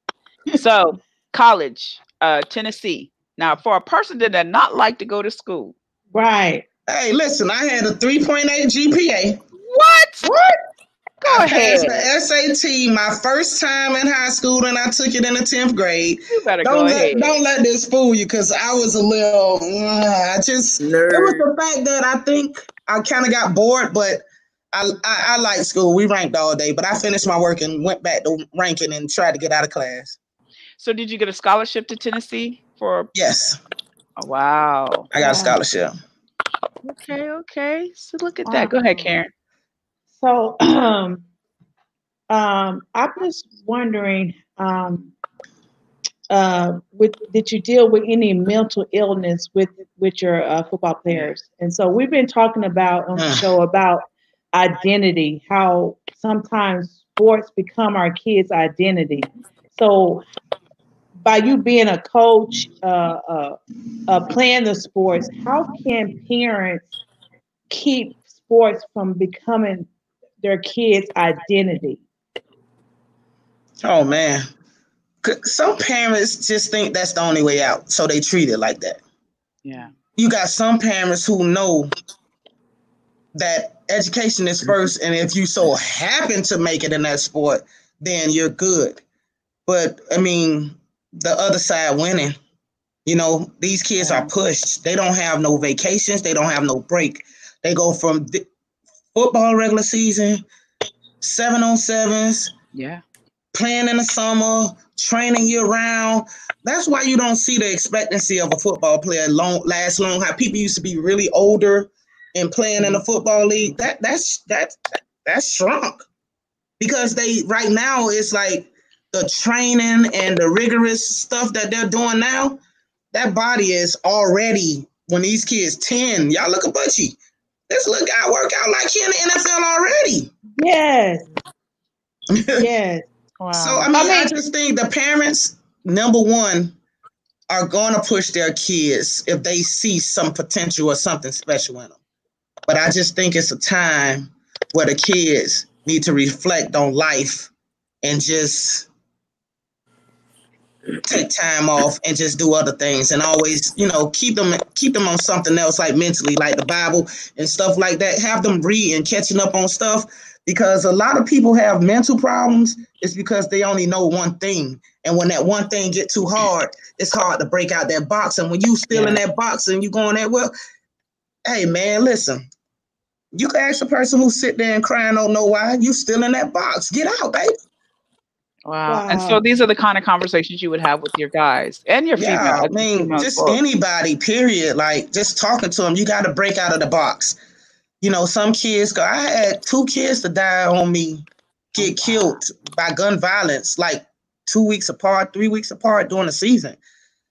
Speaker 2: so, college, uh, Tennessee. Now, for a person that did not like to go to school,
Speaker 3: right?
Speaker 4: Hey, listen, I had a 3.8 GPA.
Speaker 2: What?
Speaker 4: What? Go I ahead. Passed the SAT my first time in high school, and I took it in the tenth grade.
Speaker 2: You better
Speaker 4: don't
Speaker 2: go
Speaker 4: let,
Speaker 2: ahead.
Speaker 4: Don't let this fool you, because I was a little. Uh, I just Nerd. it was the fact that I think I kind of got bored, but I, I I like school. We ranked all day, but I finished my work and went back to ranking and tried to get out of class.
Speaker 2: So, did you get a scholarship to Tennessee for?
Speaker 4: Yes.
Speaker 2: Oh, wow.
Speaker 4: I got wow. a scholarship.
Speaker 2: Okay, okay. So look at that. Go ahead, Karen.
Speaker 3: So, um, um, I'm just wondering, um, uh, with did you deal with any mental illness with with your uh, football players? And so we've been talking about on the show about identity, how sometimes sports become our kids' identity. So, by you being a coach, uh, uh, uh, playing the sports, how can parents keep sports from becoming their kids' identity?
Speaker 4: Oh man, some parents just think that's the only way out, so they treat it like that.
Speaker 2: Yeah,
Speaker 4: you got some parents who know that education is first, and if you so happen to make it in that sport, then you're good. But I mean, the other side winning. You know, these kids are pushed. They don't have no vacations. They don't have no break. They go from football regular season, seven on sevens.
Speaker 2: Yeah.
Speaker 4: Playing in the summer, training year round. That's why you don't see the expectancy of a football player long last long. How people used to be really older and playing in the football league, that that's that that's shrunk because they right now it's like the training and the rigorous stuff that they're doing now. That body is already when these kids ten. Y'all look at Butchie. This little guy work out like he in the NFL already.
Speaker 3: Yes. yes.
Speaker 4: Wow. So I mean, I mean, I just think the parents, number one, are going to push their kids if they see some potential or something special in them. But I just think it's a time where the kids need to reflect on life and just take time off and just do other things and always you know keep them keep them on something else like mentally like the bible and stuff like that have them read and catching up on stuff because a lot of people have mental problems it's because they only know one thing and when that one thing get too hard it's hard to break out that box and when you still yeah. in that box and you going that well hey man listen you can ask the person who sit there and cry and don't know why. You still in that box. Get out, baby.
Speaker 2: Wow. wow. And so these are the kind of conversations you would have with your guys and your yeah,
Speaker 4: female. I mean, just anybody, period. Like just talking to them, you got to break out of the box. You know, some kids go, I had two kids to die on me, get oh, killed by gun violence, like two weeks apart, three weeks apart during the season.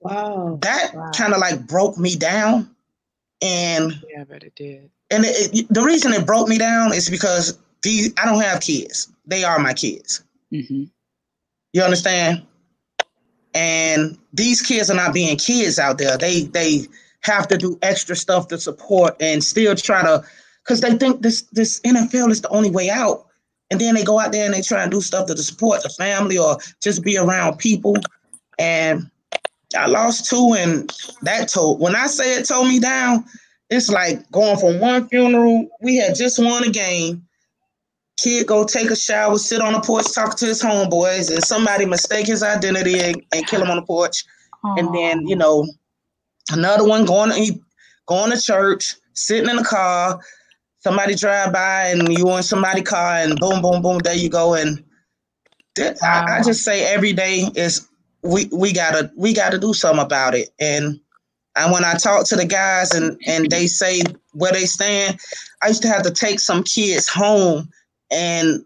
Speaker 3: Wow.
Speaker 4: That
Speaker 3: wow.
Speaker 4: kind of like broke me down. And
Speaker 2: yeah, but it did
Speaker 4: and it, it, the reason it broke me down is because these I don't have kids. They are my kids.
Speaker 2: Mm-hmm.
Speaker 4: You understand? And these kids are not being kids out there. They they have to do extra stuff to support and still try to because they think this this NFL is the only way out. And then they go out there and they try and do stuff to support the family or just be around people. And I lost two, and that told when I say it told me down, it's like going from one funeral. We had just won a game. Kid go take a shower, sit on the porch, talk to his homeboys, and somebody mistake his identity and, and kill him on the porch. Aww. And then, you know, another one going to going to church, sitting in the car, somebody drive by and you in somebody car and boom, boom, boom, there you go. And that, wow. I, I just say every day is we we gotta we gotta do something about it. And and when I talk to the guys and and they say where they stand, I used to have to take some kids home and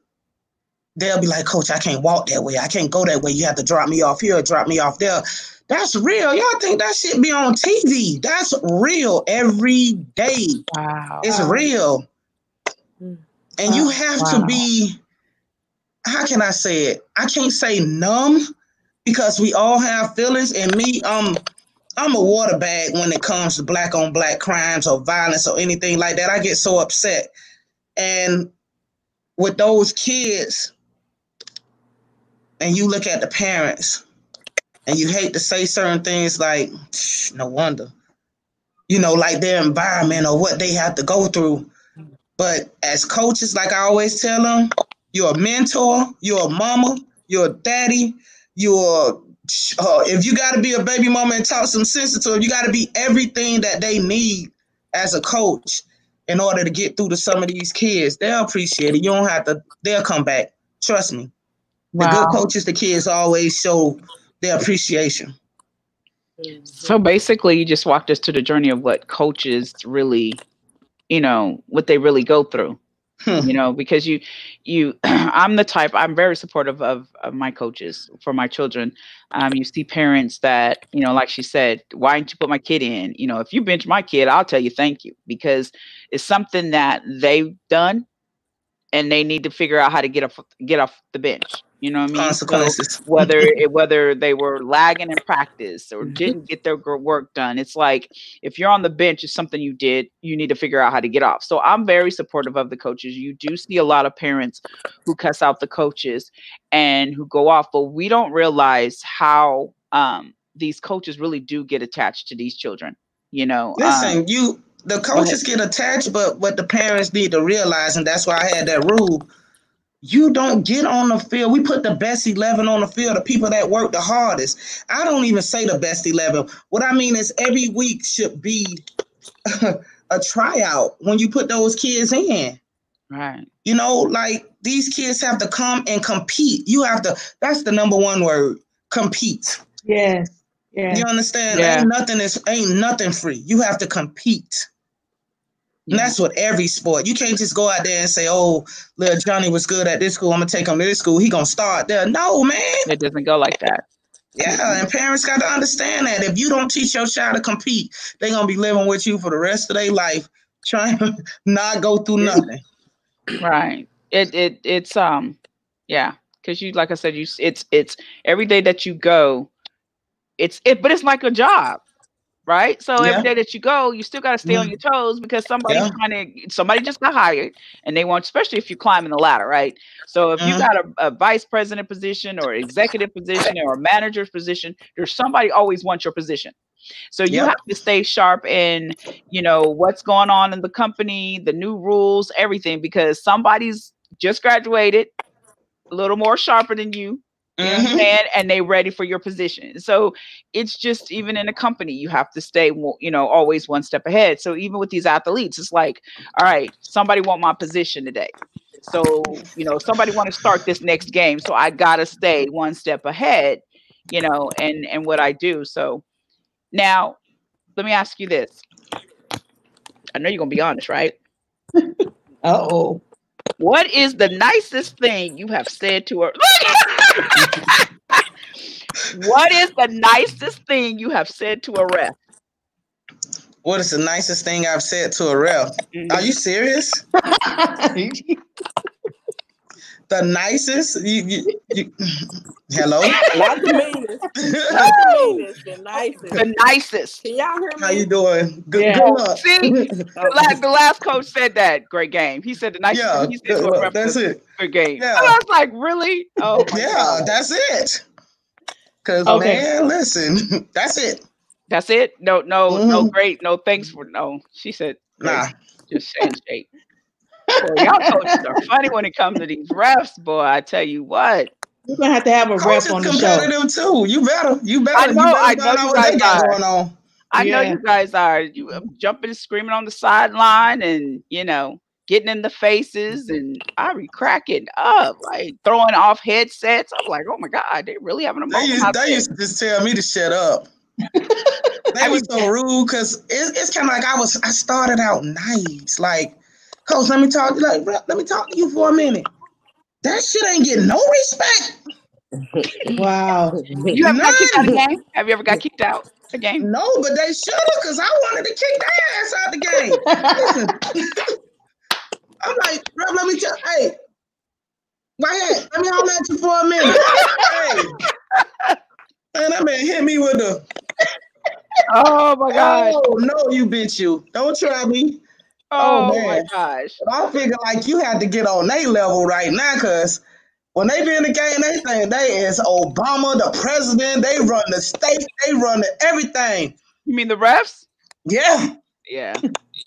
Speaker 4: they'll be like, Coach, I can't walk that way. I can't go that way. You have to drop me off here, drop me off there. That's real. Y'all think that shit be on TV. That's real every day. Wow. It's real. And wow. you have wow. to be, how can I say it? I can't say numb because we all have feelings. And me, um, I'm a water bag when it comes to black on black crimes or violence or anything like that. I get so upset. And with those kids, and you look at the parents, and you hate to say certain things like, no wonder, you know, like their environment or what they have to go through. But as coaches, like I always tell them, you're a mentor, you're a mama, you're a daddy, you're uh, if you got to be a baby mama and talk some sense to them, you got to be everything that they need as a coach in order to get through to some of these kids. They'll appreciate it. You don't have to. They'll come back. Trust me. Wow. The good coaches, the kids always show their appreciation.
Speaker 2: So basically, you just walked us to the journey of what coaches really, you know, what they really go through. Hmm. You know, because you, you, I'm the type. I'm very supportive of, of my coaches for my children. Um, you see parents that, you know, like she said, why didn't you put my kid in? You know, if you bench my kid, I'll tell you thank you because it's something that they've done, and they need to figure out how to get off get off the bench. You know what I mean?
Speaker 4: Consequences.
Speaker 2: So whether it, whether they were lagging in practice or mm-hmm. didn't get their work done, it's like if you're on the bench, it's something you did. You need to figure out how to get off. So I'm very supportive of the coaches. You do see a lot of parents who cuss out the coaches and who go off, but we don't realize how um, these coaches really do get attached to these children. You know,
Speaker 4: listen, um, you the coaches get attached, but what the parents need to realize, and that's why I had that rule you don't get on the field. We put the best 11 on the field, the people that work the hardest. I don't even say the best 11. What I mean is every week should be a tryout when you put those kids in.
Speaker 2: Right.
Speaker 4: You know, like these kids have to come and compete. You have to, that's the number one word, compete.
Speaker 3: Yes. Yeah.
Speaker 4: You understand? Yeah. Ain't nothing is ain't nothing free. You have to compete. And that's what every sport. You can't just go out there and say, "Oh, little Johnny was good at this school. I'm gonna take him to this school. He gonna start there." No, man.
Speaker 2: It doesn't go like that.
Speaker 4: Yeah, and parents got to understand that if you don't teach your child to compete, they're gonna be living with you for the rest of their life, trying to not go through nothing.
Speaker 2: Right. It it it's um yeah, because you like I said, you it's it's every day that you go, it's it, but it's like a job right? So yeah. every day that you go, you still got to stay on your toes because somebody's yeah. trying to somebody just got hired and they want, especially if you're climbing the ladder, right? So if you mm-hmm. got a, a, vice president position or executive position or a manager's position, there's somebody always wants your position. So you yep. have to stay sharp in, you know, what's going on in the company, the new rules, everything, because somebody's just graduated, a little more sharper than you, you mm-hmm. understand? And they ready for your position. So it's just even in a company, you have to stay, you know, always one step ahead. So even with these athletes, it's like, all right, somebody want my position today. So, you know, somebody want to start this next game. So I gotta stay one step ahead, you know, and and what I do. So now let me ask you this. I know you're gonna be honest, right?
Speaker 3: Uh oh.
Speaker 2: What is the nicest thing you have said to her? what is the nicest thing you have said to a ref?
Speaker 4: What is the nicest thing I've said to a ref? Mm-hmm. Are you serious? the the nicest. You, you, you, hello.
Speaker 1: Not the meanest. Not the meanest. The nicest.
Speaker 2: The nicest.
Speaker 1: Can y'all hear me?
Speaker 4: How you doing? Good.
Speaker 3: Yeah.
Speaker 4: good luck.
Speaker 2: See, the last, the last coach said that. Great game. He said the nicest.
Speaker 4: Yeah,
Speaker 2: he said
Speaker 4: uh, that's it.
Speaker 2: Good game.
Speaker 4: Yeah.
Speaker 2: And I was like, really? Oh my
Speaker 4: Yeah,
Speaker 2: God.
Speaker 4: that's it. Cause
Speaker 3: Okay.
Speaker 4: man, listen, that's it.
Speaker 2: That's it. No, no, no.
Speaker 4: Mhm.
Speaker 2: Great. No, thanks for no. She said,
Speaker 4: Nah,
Speaker 2: just handshake. Boy, y'all coaches are funny when it comes to these refs, boy. I tell you what.
Speaker 3: You're gonna have to have a
Speaker 4: coach
Speaker 3: rep
Speaker 4: is
Speaker 3: on the show.
Speaker 4: competitive too. You better, you better,
Speaker 2: I know,
Speaker 4: you
Speaker 2: I
Speaker 4: better
Speaker 2: know
Speaker 4: find
Speaker 2: you
Speaker 4: what they
Speaker 2: guys
Speaker 4: got
Speaker 2: are.
Speaker 4: going on.
Speaker 2: I know you guys are you uh, jumping, screaming on the sideline, and you know, getting in the faces, and I be cracking up, like throwing off headsets. I'm like, oh my god, they really having a
Speaker 4: They used, they used to just tell me to shut up. they was so rude because it, it's kind of like I was. I started out nice, like, coach. Let me talk. Like, bro, let me talk to you for a minute. That shit ain't getting no respect.
Speaker 3: Wow.
Speaker 2: You ever got kicked out of the game? Have you ever got kicked out the game?
Speaker 4: No, but they should have because I wanted to kick their ass out the game. I'm like, bro, let me tell. Hey, why ahead. Let me hold at you for a minute. hey, man, that man hit me with the.
Speaker 2: Oh my god.
Speaker 4: Oh no, you bitch you. Don't try me.
Speaker 2: Oh,
Speaker 4: oh,
Speaker 2: my gosh.
Speaker 4: But I figure like you had to get on their level right now, cause when they be in the game, they think they is Obama, the president. They run the state. They run the everything.
Speaker 2: You mean the refs?
Speaker 4: Yeah.
Speaker 2: Yeah.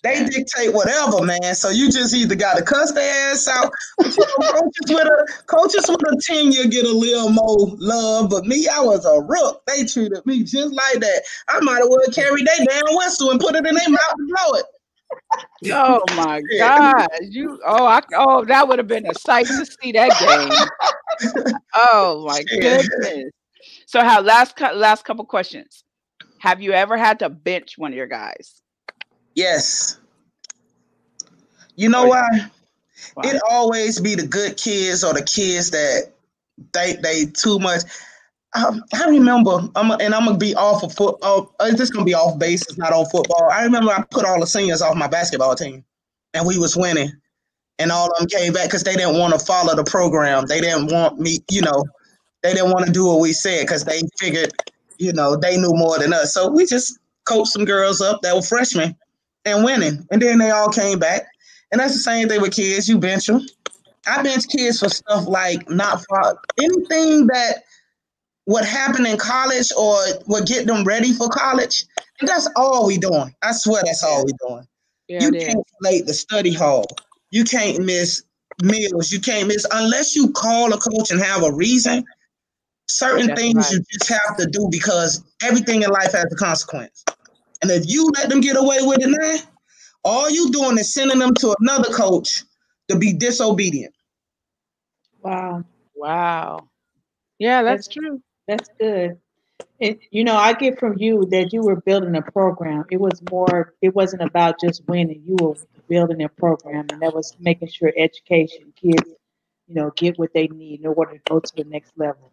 Speaker 4: They dictate whatever, man. So you just either got to cuss their ass out. coaches with a coaches with a tenure get a little more love, but me, I was a rook. They treated me just like that. I might have well carry their damn whistle and put it in their mouth and blow it.
Speaker 2: Oh my God! You oh I oh that would have been a sight to see that game. Oh my goodness! So how last last couple questions? Have you ever had to bench one of your guys?
Speaker 4: Yes. You know why?
Speaker 2: Why?
Speaker 4: It always be the good kids or the kids that they they too much. Um, I remember, I'm and I'm gonna be off of foot. Oh, it's just gonna be off base. It's not on football. I remember I put all the seniors off my basketball team, and we was winning, and all of them came back because they didn't want to follow the program. They didn't want me, you know, they didn't want to do what we said because they figured, you know, they knew more than us. So we just coached some girls up that were freshmen and winning, and then they all came back. And that's the same thing with kids. You bench them. I bench kids for stuff like not for anything that would happened in college or what get them ready for college. And that's all we doing. I swear that's all we doing.
Speaker 2: Yeah,
Speaker 4: you can't late the study hall. You can't miss meals. You can't miss unless you call a coach and have a reason. Certain
Speaker 2: That's
Speaker 4: things
Speaker 2: right.
Speaker 4: you just have to do because everything in life has a consequence. And if you let them get away with it now, all you doing is sending them to another coach to be disobedient.
Speaker 3: Wow.
Speaker 2: Wow. Yeah, that's true.
Speaker 3: That's good. You know, I get from you that you were building a program. It was more. It wasn't about just winning. You were building a program, and that was making sure education kids, you know, get what they need in order to go to the next level.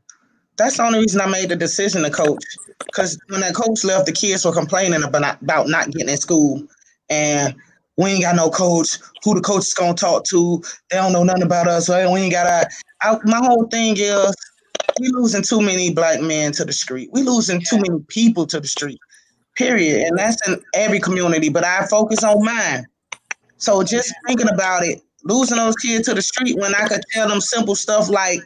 Speaker 4: That's the only reason I made the decision to coach. Because when that coach left, the kids were complaining about, about not getting in school. And we ain't got no coach. Who the coach is going to talk to? They don't know nothing about us. We ain't got a. I, my whole thing is we losing too many black men to the street. We losing too many people to the street, period. And that's in every community. But I focus on mine. So just thinking about it, losing those kids to the street when I could tell them simple stuff like,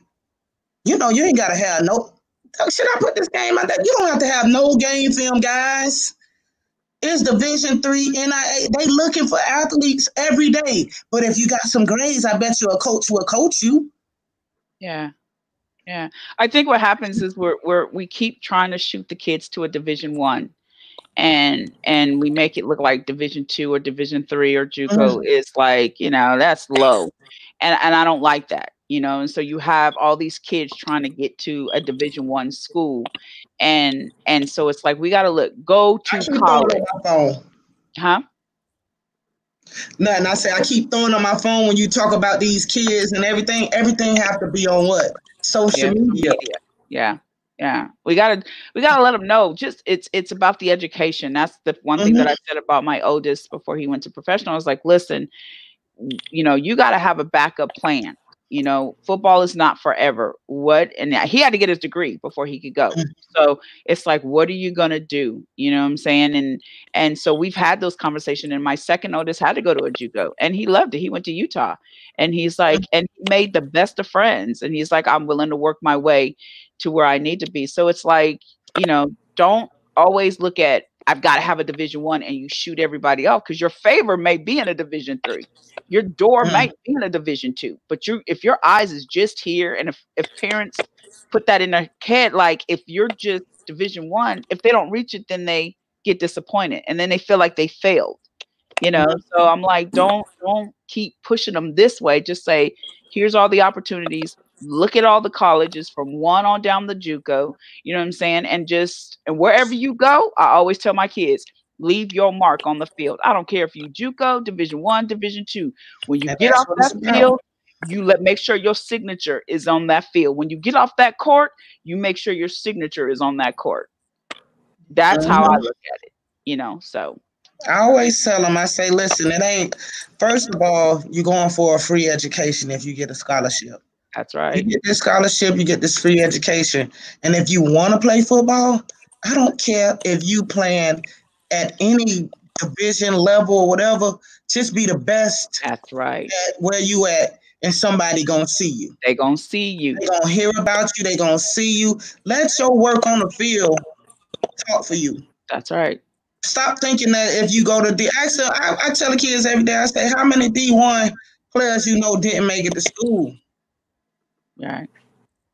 Speaker 4: you know, you ain't gotta have no. Oh, should I put this game out there? You don't have to have no game film, guys. It's Division Three NIA. They looking for athletes every day. But if you got some grades, I bet you a coach will coach you.
Speaker 2: Yeah. Yeah. I think what happens is we're we're we keep trying to shoot the kids to a division one and and we make it look like division two or division three or mm-hmm. JUCO is like, you know, that's low. And and I don't like that, you know. And so you have all these kids trying to get to a division one school. And and so it's like we gotta look, go to college.
Speaker 4: on my phone.
Speaker 2: Huh?
Speaker 4: Nothing. I say I keep throwing on my phone when you talk about these kids and everything. Everything have to be on what social
Speaker 2: Yeah,
Speaker 4: media.
Speaker 2: Yeah. Yeah. We gotta we gotta let them know. Just it's it's about the education. That's the one thing that I mm-hmm. said about my oldest before he went to professional. I was like, listen, you know, you gotta have a backup plan. You know, football is not forever. What and he had to get his degree before he could go. Mm. So it's like, what are you gonna do? You know what I'm saying? And and so we've had those conversations. And my second oldest had to go to a JUCO, and he loved it. He went to Utah, and he's like, mm. and he made the best of friends. And he's like, I'm willing to work my way to where I need to be. So it's like, you know, don't always look at I've got to have a division one and you shoot everybody off because your favor may be in a division three. Your door mm. might be in a division two. But you if your eyes is just here, and if, if parents put that in their head, like if you're just division one, if they don't reach it, then they get disappointed and then they feel like they failed. You know, mm-hmm. so I'm like, don't don't keep pushing them this way. Just say, here's all the opportunities look at all the colleges from one on down the JUCO, you know what I'm saying? And just and wherever you go, I always tell my kids, leave your mark on the field. I don't care if you JUCO, division one, division two. When you and get off that field, you let make sure your signature is on that field. When you get off that court, you make sure your signature is on that court. That's how I mm-hmm. look at it, you know. So
Speaker 4: I always tell them, I say, listen, it ain't first of all, you're going for a free education if you get a scholarship.
Speaker 2: That's right.
Speaker 4: You get this scholarship, you get this free education. And if you want to play football, I don't care if you playing at any division level or whatever, just be the best.
Speaker 2: That's right.
Speaker 4: where you at and somebody gonna see you.
Speaker 2: They gonna see you.
Speaker 4: They gonna hear about you. They gonna see you. Let your work on the field talk for you.
Speaker 2: That's right.
Speaker 4: Stop thinking that if you go to D. I, I, I tell the kids every day. I say, how many D one players you know didn't make it to school?
Speaker 2: Right.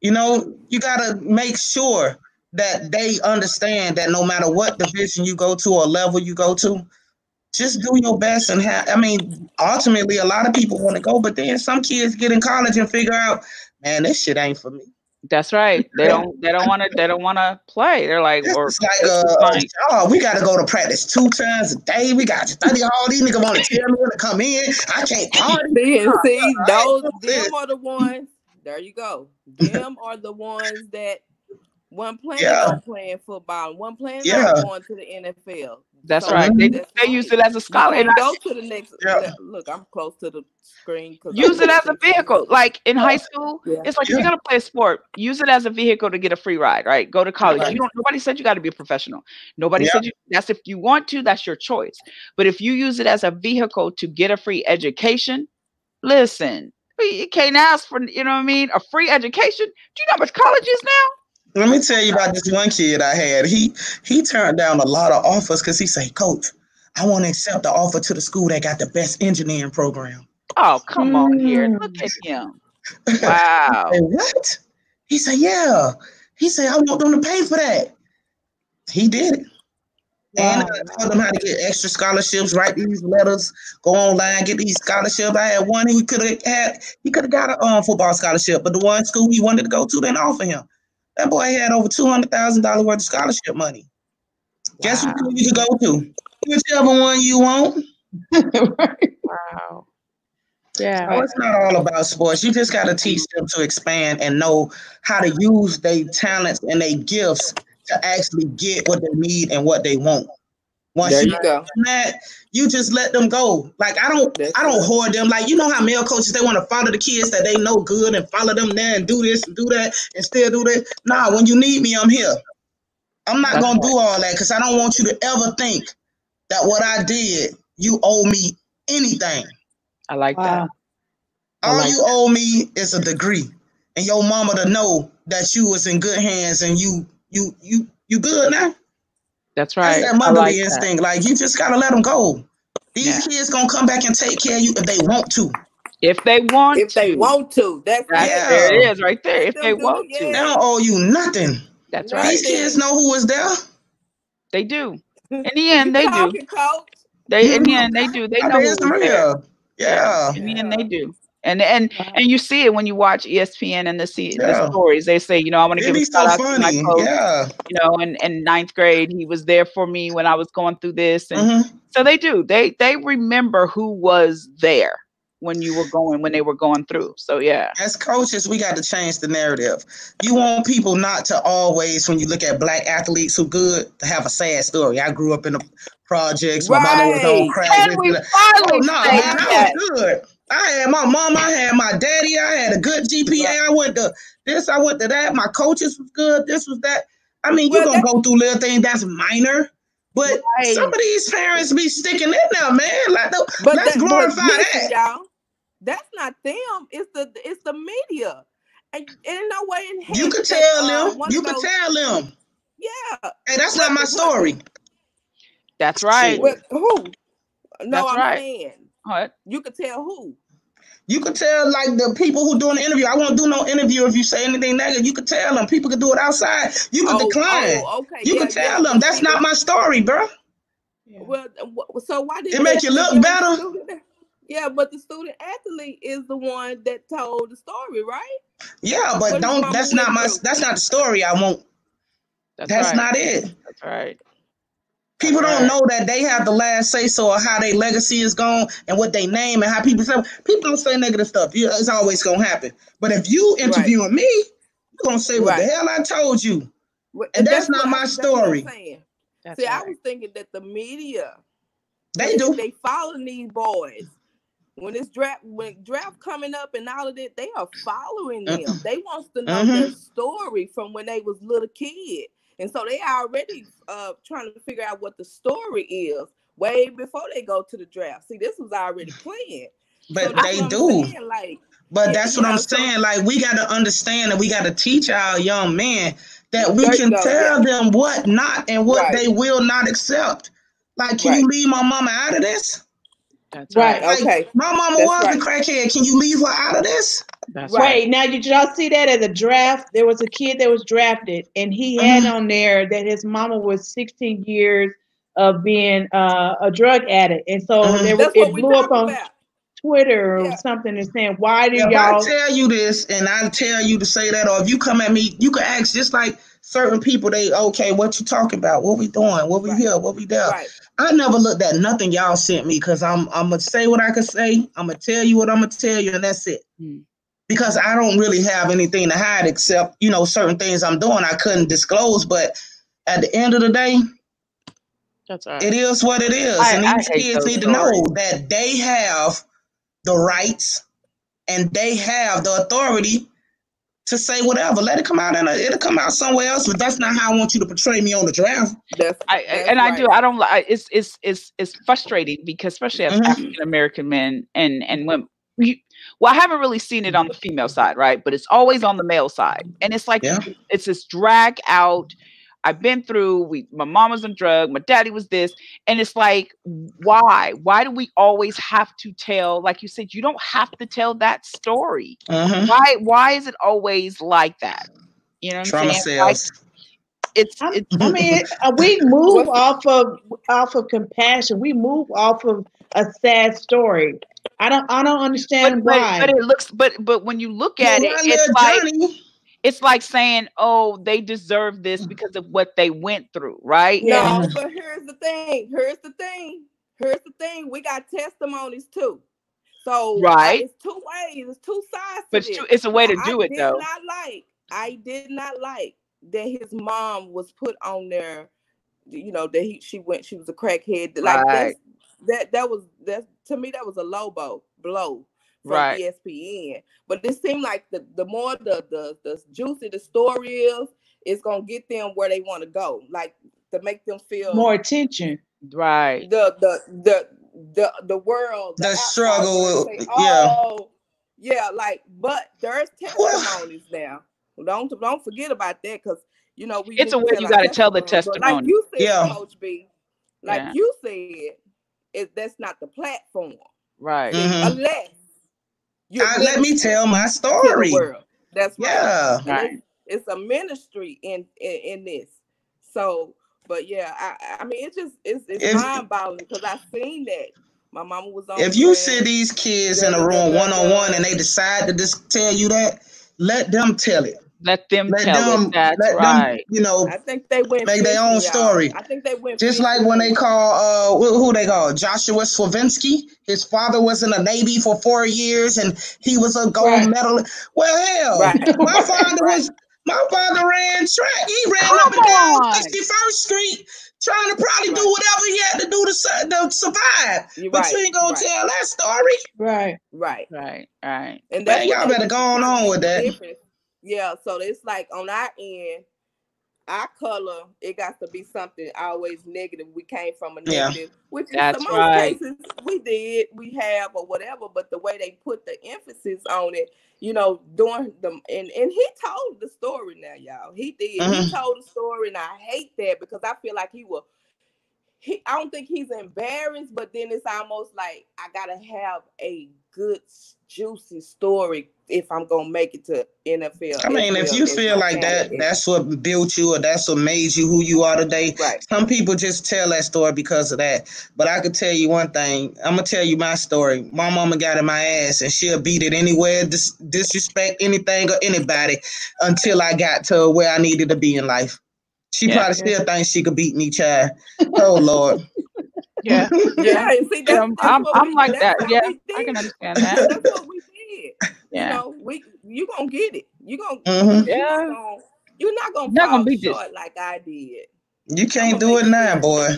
Speaker 4: You know, you got to make sure that they understand that no matter what division you go to or level you go to, just do your best and have. I mean, ultimately, a lot of people want to go, but then some kids get in college and figure out, man, this shit ain't for me.
Speaker 2: That's right. They don't. They don't want to. They don't want to play. They're like,
Speaker 4: or like, uh, oh, we got to go to practice two times a day. We got to study all these niggas want to tell me to come in. I can't party.
Speaker 1: See, see those them are the ones there you go. Them are the ones that one playing yeah. on playing football, one playing yeah. going to the NFL.
Speaker 2: That's so right. They, they use it as a scholar.
Speaker 1: And go to the next. Yeah. Look, I'm close to the screen.
Speaker 2: Use it as a vehicle. Like in high school, yeah. it's like yeah. you're gonna play a sport. Use it as a vehicle to get a free ride. Right? Go to college. Right. You don't. Nobody said you got to be a professional. Nobody said you. That's if you want to. That's your choice. But if you use it as a vehicle to get a free education, listen you can't ask for, you know what I mean, a free education. Do you know how much college is now?
Speaker 4: Let me tell you about this one kid I had. He he turned down a lot of offers because he said, Coach, I want to accept the offer to the school that got the best engineering program.
Speaker 2: Oh, come on here. Mm. Look at him. Wow.
Speaker 4: said, what? He said, Yeah. He said, I want them to pay for that. He did it. And I taught them how to get extra scholarships, write these letters, go online, get these scholarships. I had one who could have had, he could have got a um, football scholarship, but the one school he wanted to go to didn't offer him. That boy had over two hundred thousand dollars worth of scholarship money. Wow. Guess what school you could go to? Whichever one you want.
Speaker 2: wow. Yeah.
Speaker 4: So it's not all about sports. You just got to teach them to expand and know how to use their talents and their gifts to actually get what they need and what they want. Once there you, you go. That, you just let them go. Like I don't, That's I don't hoard them. Like you know how male coaches they want to follow the kids that they know good and follow them there and do this and do that and still do this. Nah, when you need me, I'm here. I'm not That's gonna right. do all that because I don't want you to ever think that what I did, you owe me anything.
Speaker 2: I like wow. that.
Speaker 4: All like you that. owe me is a degree, and your mama to know that you was in good hands and you you you you good now.
Speaker 2: That's right.
Speaker 4: That's that motherly like instinct. That. Like you just gotta let them go. These yeah. kids gonna come back and take care of you if they want to.
Speaker 2: If they want
Speaker 1: if
Speaker 2: to.
Speaker 1: they want to. That's,
Speaker 2: right. yeah. there it is right there. If they want to.
Speaker 4: They don't owe you nothing.
Speaker 2: That's right.
Speaker 4: These kids know who is there.
Speaker 2: They do. In the end, they do. They in the end they do. They know who's there.
Speaker 4: Yeah.
Speaker 2: In the end, they do. And and and you see it when you watch ESPN and the see yeah. the stories. They say, you know, I want to give a shout out to my coach. Yeah. You know, in, in ninth grade, he was there for me when I was going through this. And mm-hmm. so they do. They they remember who was there when you were going when they were going through. So yeah.
Speaker 4: As coaches, we got to change the narrative. You want people not to always, when you look at black athletes who good, to have a sad story. I grew up in the projects. Right. My mama was on crack.
Speaker 2: Can we finally oh, no, man,
Speaker 4: I was good. I had my mom, I had my daddy, I had a good GPA. I went to this, I went to that. My coaches was good. This was that. I mean, you're gonna go through little things that's minor. But right. some of these parents be sticking in there, man. Like, but let's that, glorify that.
Speaker 1: Y'all, that's not them. It's the it's the media. And, and no way in
Speaker 4: hell. You could tell uh, them. You could tell them.
Speaker 1: Yeah.
Speaker 4: Hey, that's not my story.
Speaker 2: That's right.
Speaker 1: who? No, that's I'm right. saying. What? You could tell who.
Speaker 4: You could tell like the people who doing the interview. I won't do no interview if you say anything negative. You could tell them. People could do it outside. You could oh, oh decline. Oh, okay. You yeah, could tell yeah. them that's not my story, bro.
Speaker 1: Well, so why did
Speaker 4: it make you look better?
Speaker 1: Yeah, but the student athlete is the one that told the story, right?
Speaker 4: Yeah, but what don't. That's not my. That's not the story. I won't. That's, that's right. not it.
Speaker 2: That's right.
Speaker 4: People don't know that they have the last say so of how their legacy is gone and what they name and how people say. People don't say negative stuff. It's always gonna happen. But if you interviewing right. me, you're gonna say what right. the hell I told you, and that's, that's not my story.
Speaker 1: That's See, right. I was thinking that the media
Speaker 4: they do
Speaker 1: they following these boys. When it's draft when draft coming up and all of that, they are following them. Uh, they wants to know mm-hmm. their story from when they was little kid. And so they already uh, trying to figure out what the story is way before they go to the draft. See, this was already planned.
Speaker 4: But so they do. like, but that's what I'm saying. Like, we got to understand that we got to teach our young men that we can go, tell yeah. them what not and what right. they will not accept. Like, can right. you leave my mama out of this?
Speaker 1: That's right. Like, okay.
Speaker 4: My mama That's was right. a crackhead. Can you leave her out of this?
Speaker 3: That's right. Wait, now did y'all see that as a draft? There was a kid that was drafted, and he had mm-hmm. on there that his mama was 16 years of being uh, a drug addict, and so mm-hmm. there, it blew up on about. Twitter or yeah. something and saying, "Why do y'all?"
Speaker 4: I tell you this, and I tell you to say that, or if you come at me, you can ask just like certain people. They okay, what you talking about? What we doing? What we right. here? What we there? Right. I never looked at nothing y'all sent me because I'm I'm gonna say what I can say. I'm gonna tell you what I'm gonna tell you, and that's it. Mm because I don't really have anything to hide except, you know, certain things I'm doing I couldn't disclose. But at the end of the day,
Speaker 2: that's right.
Speaker 4: It is what it is. I, and these kids need stories. to know that they have the rights and they have the authority to say whatever. Let it come out and it'll come out somewhere else. But that's not how I want you to portray me on the draft.
Speaker 2: That's, I, that's and right. I do. I don't. like it's it's it's it's frustrating because especially as mm-hmm. African American men and and women, well, I haven't really seen it on the female side, right? But it's always on the male side. And it's like yeah. it's this drag out. I've been through we my mom was on drug, my daddy was this, and it's like, why? Why do we always have to tell, like you said, you don't have to tell that story. Uh-huh. Why why is it always like that? You know,
Speaker 4: trauma sales. Like,
Speaker 2: it's, it's
Speaker 3: I mean, uh, we move off of off of compassion. We move off of a sad story. I don't I don't understand
Speaker 2: but,
Speaker 3: why.
Speaker 2: But, but, it looks but but when you look at it, it's like it's like saying, "Oh, they deserve this mm. because of what they went through," right?
Speaker 1: No, and, but here's the thing. Here's the thing. Here's the thing. We got testimonies too. So
Speaker 2: right,
Speaker 1: it's two ways. It's two sides.
Speaker 2: But it's, it's, a way to do I it though.
Speaker 1: Not like I did not like that his mom was put on there. You know that he she went. She was a crackhead. Like right. that. That was that to me. That was a low blow. Blow from right. ESPN. But it seemed like the the more the the the juicy the story is, it's gonna get them where they want to go. Like to make them feel
Speaker 3: more attention.
Speaker 2: Right.
Speaker 1: The the the the the world
Speaker 4: the, the struggle say, oh,
Speaker 1: yeah yeah like but there's testimonies now don't don't forget about that because you know we
Speaker 2: it's a way you got to tell the testimony
Speaker 1: like you said yeah. coach b like yeah. you said it, that's not the platform
Speaker 2: right
Speaker 1: mm-hmm. unless
Speaker 4: you let me tell my story.
Speaker 1: that's
Speaker 4: right. yeah.
Speaker 1: right. It's, it's, a ministry in, in in this. So but yeah i i mean it's just it's, it's mind-boggling because i've seen that. My mama was on
Speaker 4: if you see these kids in a room one-on-one and they decide to just tell you that let them tell it
Speaker 2: let them let tell them. That's let right. Them,
Speaker 4: you know,
Speaker 1: I think they went
Speaker 4: make their own story.
Speaker 1: I think they went
Speaker 4: just like when they call uh who they call Joshua Slavinsky. His father was in the Navy for four years and he was a gold right. medalist. Well, hell, right. my father was my father ran track. He ran Come up and down 61st Street trying to probably right. do whatever he had to do to, to survive. You're but right. you ain't gonna right. tell that story.
Speaker 3: Right.
Speaker 1: Right.
Speaker 2: Right. Right.
Speaker 4: And that's y'all better go on, on with that. Difference.
Speaker 1: Yeah. So it's like on our end, our color, it got to be something always negative. We came from a negative, yeah. which in most right. cases we did, we have or whatever, but the way they put the emphasis on it, you know, during the and and he told the story now, y'all. He did. Mm-hmm. He told the story, and I hate that because I feel like he will he I don't think he's embarrassed, but then it's almost like I gotta have a good juicy story if I'm gonna make it to NFL.
Speaker 4: I mean, if you feel like that, that's what built you or that's what made you who you are today.
Speaker 1: Right.
Speaker 4: Some people just tell that story because of that. But I could tell you one thing. I'm gonna tell you my story. My mama got in my ass and she'll beat it anywhere, dis- disrespect anything or anybody until I got to where I needed to be in life. She yeah, probably still thinks she could beat me, child. Oh Lord.
Speaker 2: Yeah, yeah. See, that's, I'm, I'm, I'm like that. Yeah, I can understand that.
Speaker 1: That's what we did. Yeah. You know, we you gonna get it. You gonna
Speaker 2: mm-hmm. yeah. You
Speaker 1: gonna, you're not gonna not gonna be short this. like I did.
Speaker 4: You can't do it now, boy.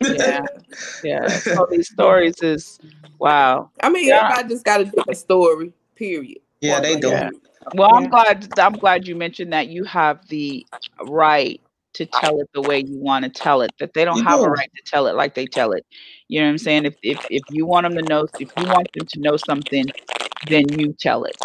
Speaker 2: yeah, yeah. So these stories is wow.
Speaker 1: I mean, yeah. everybody just got a different story. Period.
Speaker 4: Yeah, they do. Yeah.
Speaker 2: Well, I'm glad. I'm glad you mentioned that you have the right to tell it the way you want to tell it. That they don't you have do. a right to tell it like they tell it. You know what I'm saying? If if if you want them to know, if you want them to know something, then you tell it.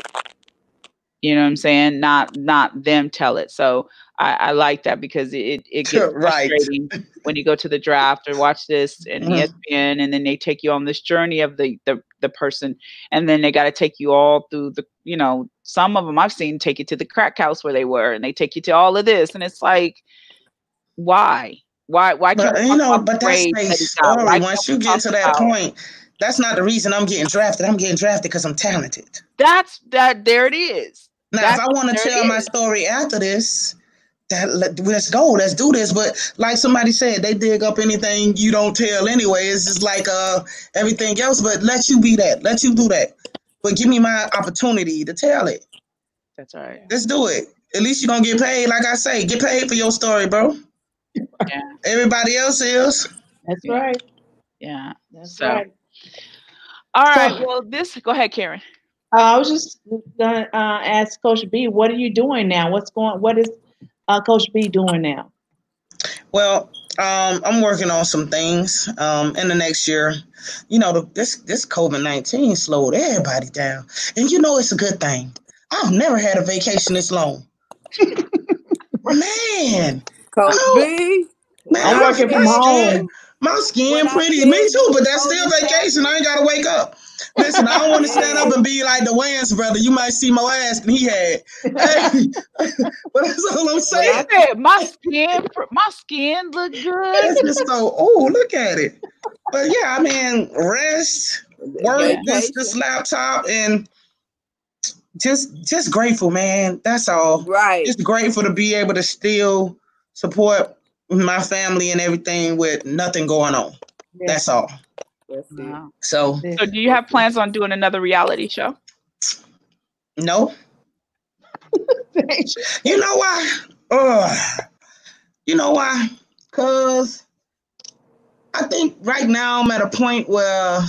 Speaker 2: You know what I'm saying? Not not them tell it. So I, I like that because it it gets right. frustrating when you go to the draft or watch this and mm. Mm-hmm. ESPN, and then they take you on this journey of the the the person, and then they got to take you all through the you know some of them I've seen take you to the crack house where they were, and they take you to all of this, and it's like, why? Why? Why
Speaker 4: can't but, you know? But that's a story. Once you get to that point, that's not the reason I'm getting drafted. I'm getting drafted because I'm talented.
Speaker 2: That's that. There it is.
Speaker 4: Now,
Speaker 2: that's,
Speaker 4: if I want to tell my story after this, that let, us go, let's do this. But like somebody said, they dig up anything you don't tell anyway. It's just like uh everything else. But let you be that. Let you do that but give me my opportunity to tell it.
Speaker 2: That's all right.
Speaker 4: Let's do it. At least you're gonna get paid. Like I say, get paid for your story, bro. Yeah. Everybody else is.
Speaker 3: That's right.
Speaker 2: Yeah. That's so. right. All right. So, well, this. Go ahead, Karen.
Speaker 3: Uh, I was just gonna uh, ask Coach B, what are you doing now? What's going? What is uh, Coach B doing now?
Speaker 4: Well, um, I'm working on some things um, in the next year. You know, the, this this COVID nineteen slowed everybody down, and you know it's a good thing. I've never had a vacation this long. man,
Speaker 1: Coach oh, B,
Speaker 3: man, I'm working from home.
Speaker 4: My skin pretty, me too, but that's still vacation. I ain't gotta wake up. Listen, I don't want to stand up and be like the Wayans brother. You might see my ass than he had. Hey, but that's all I'm saying.
Speaker 2: my skin, my skin look good.
Speaker 4: It's just so. Oh, look at it. But yeah, I mean, rest, work this this laptop, and just just grateful, man. That's all.
Speaker 1: Right.
Speaker 4: Just grateful to be able to still support my family and everything with nothing going on. Yeah. That's all. Wow. So,
Speaker 2: so do you have plans on doing another reality show?
Speaker 4: No. you know why? Uh, you know why? Cause I think right now I'm at a point where,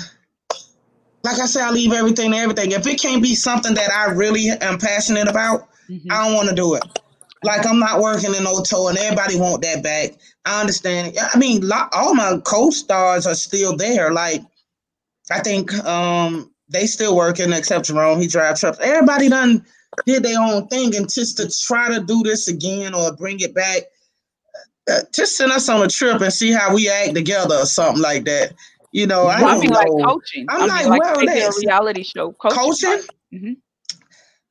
Speaker 4: like I said, I leave everything to everything. If it can't be something that I really am passionate about, mm-hmm. I don't want to do it. Like I'm not working in Oto, and everybody want that back. I understand. I mean, all my co-stars are still there. Like I think um they still working except Jerome. He drives trucks. Everybody done did their own thing, and just to try to do this again or bring it back, uh, just send us on a trip and see how we act together or something like that. You know, I, I mean,
Speaker 2: like coaching. I'm, i like, well, a reality show
Speaker 4: coaching. coaching? Mm-hmm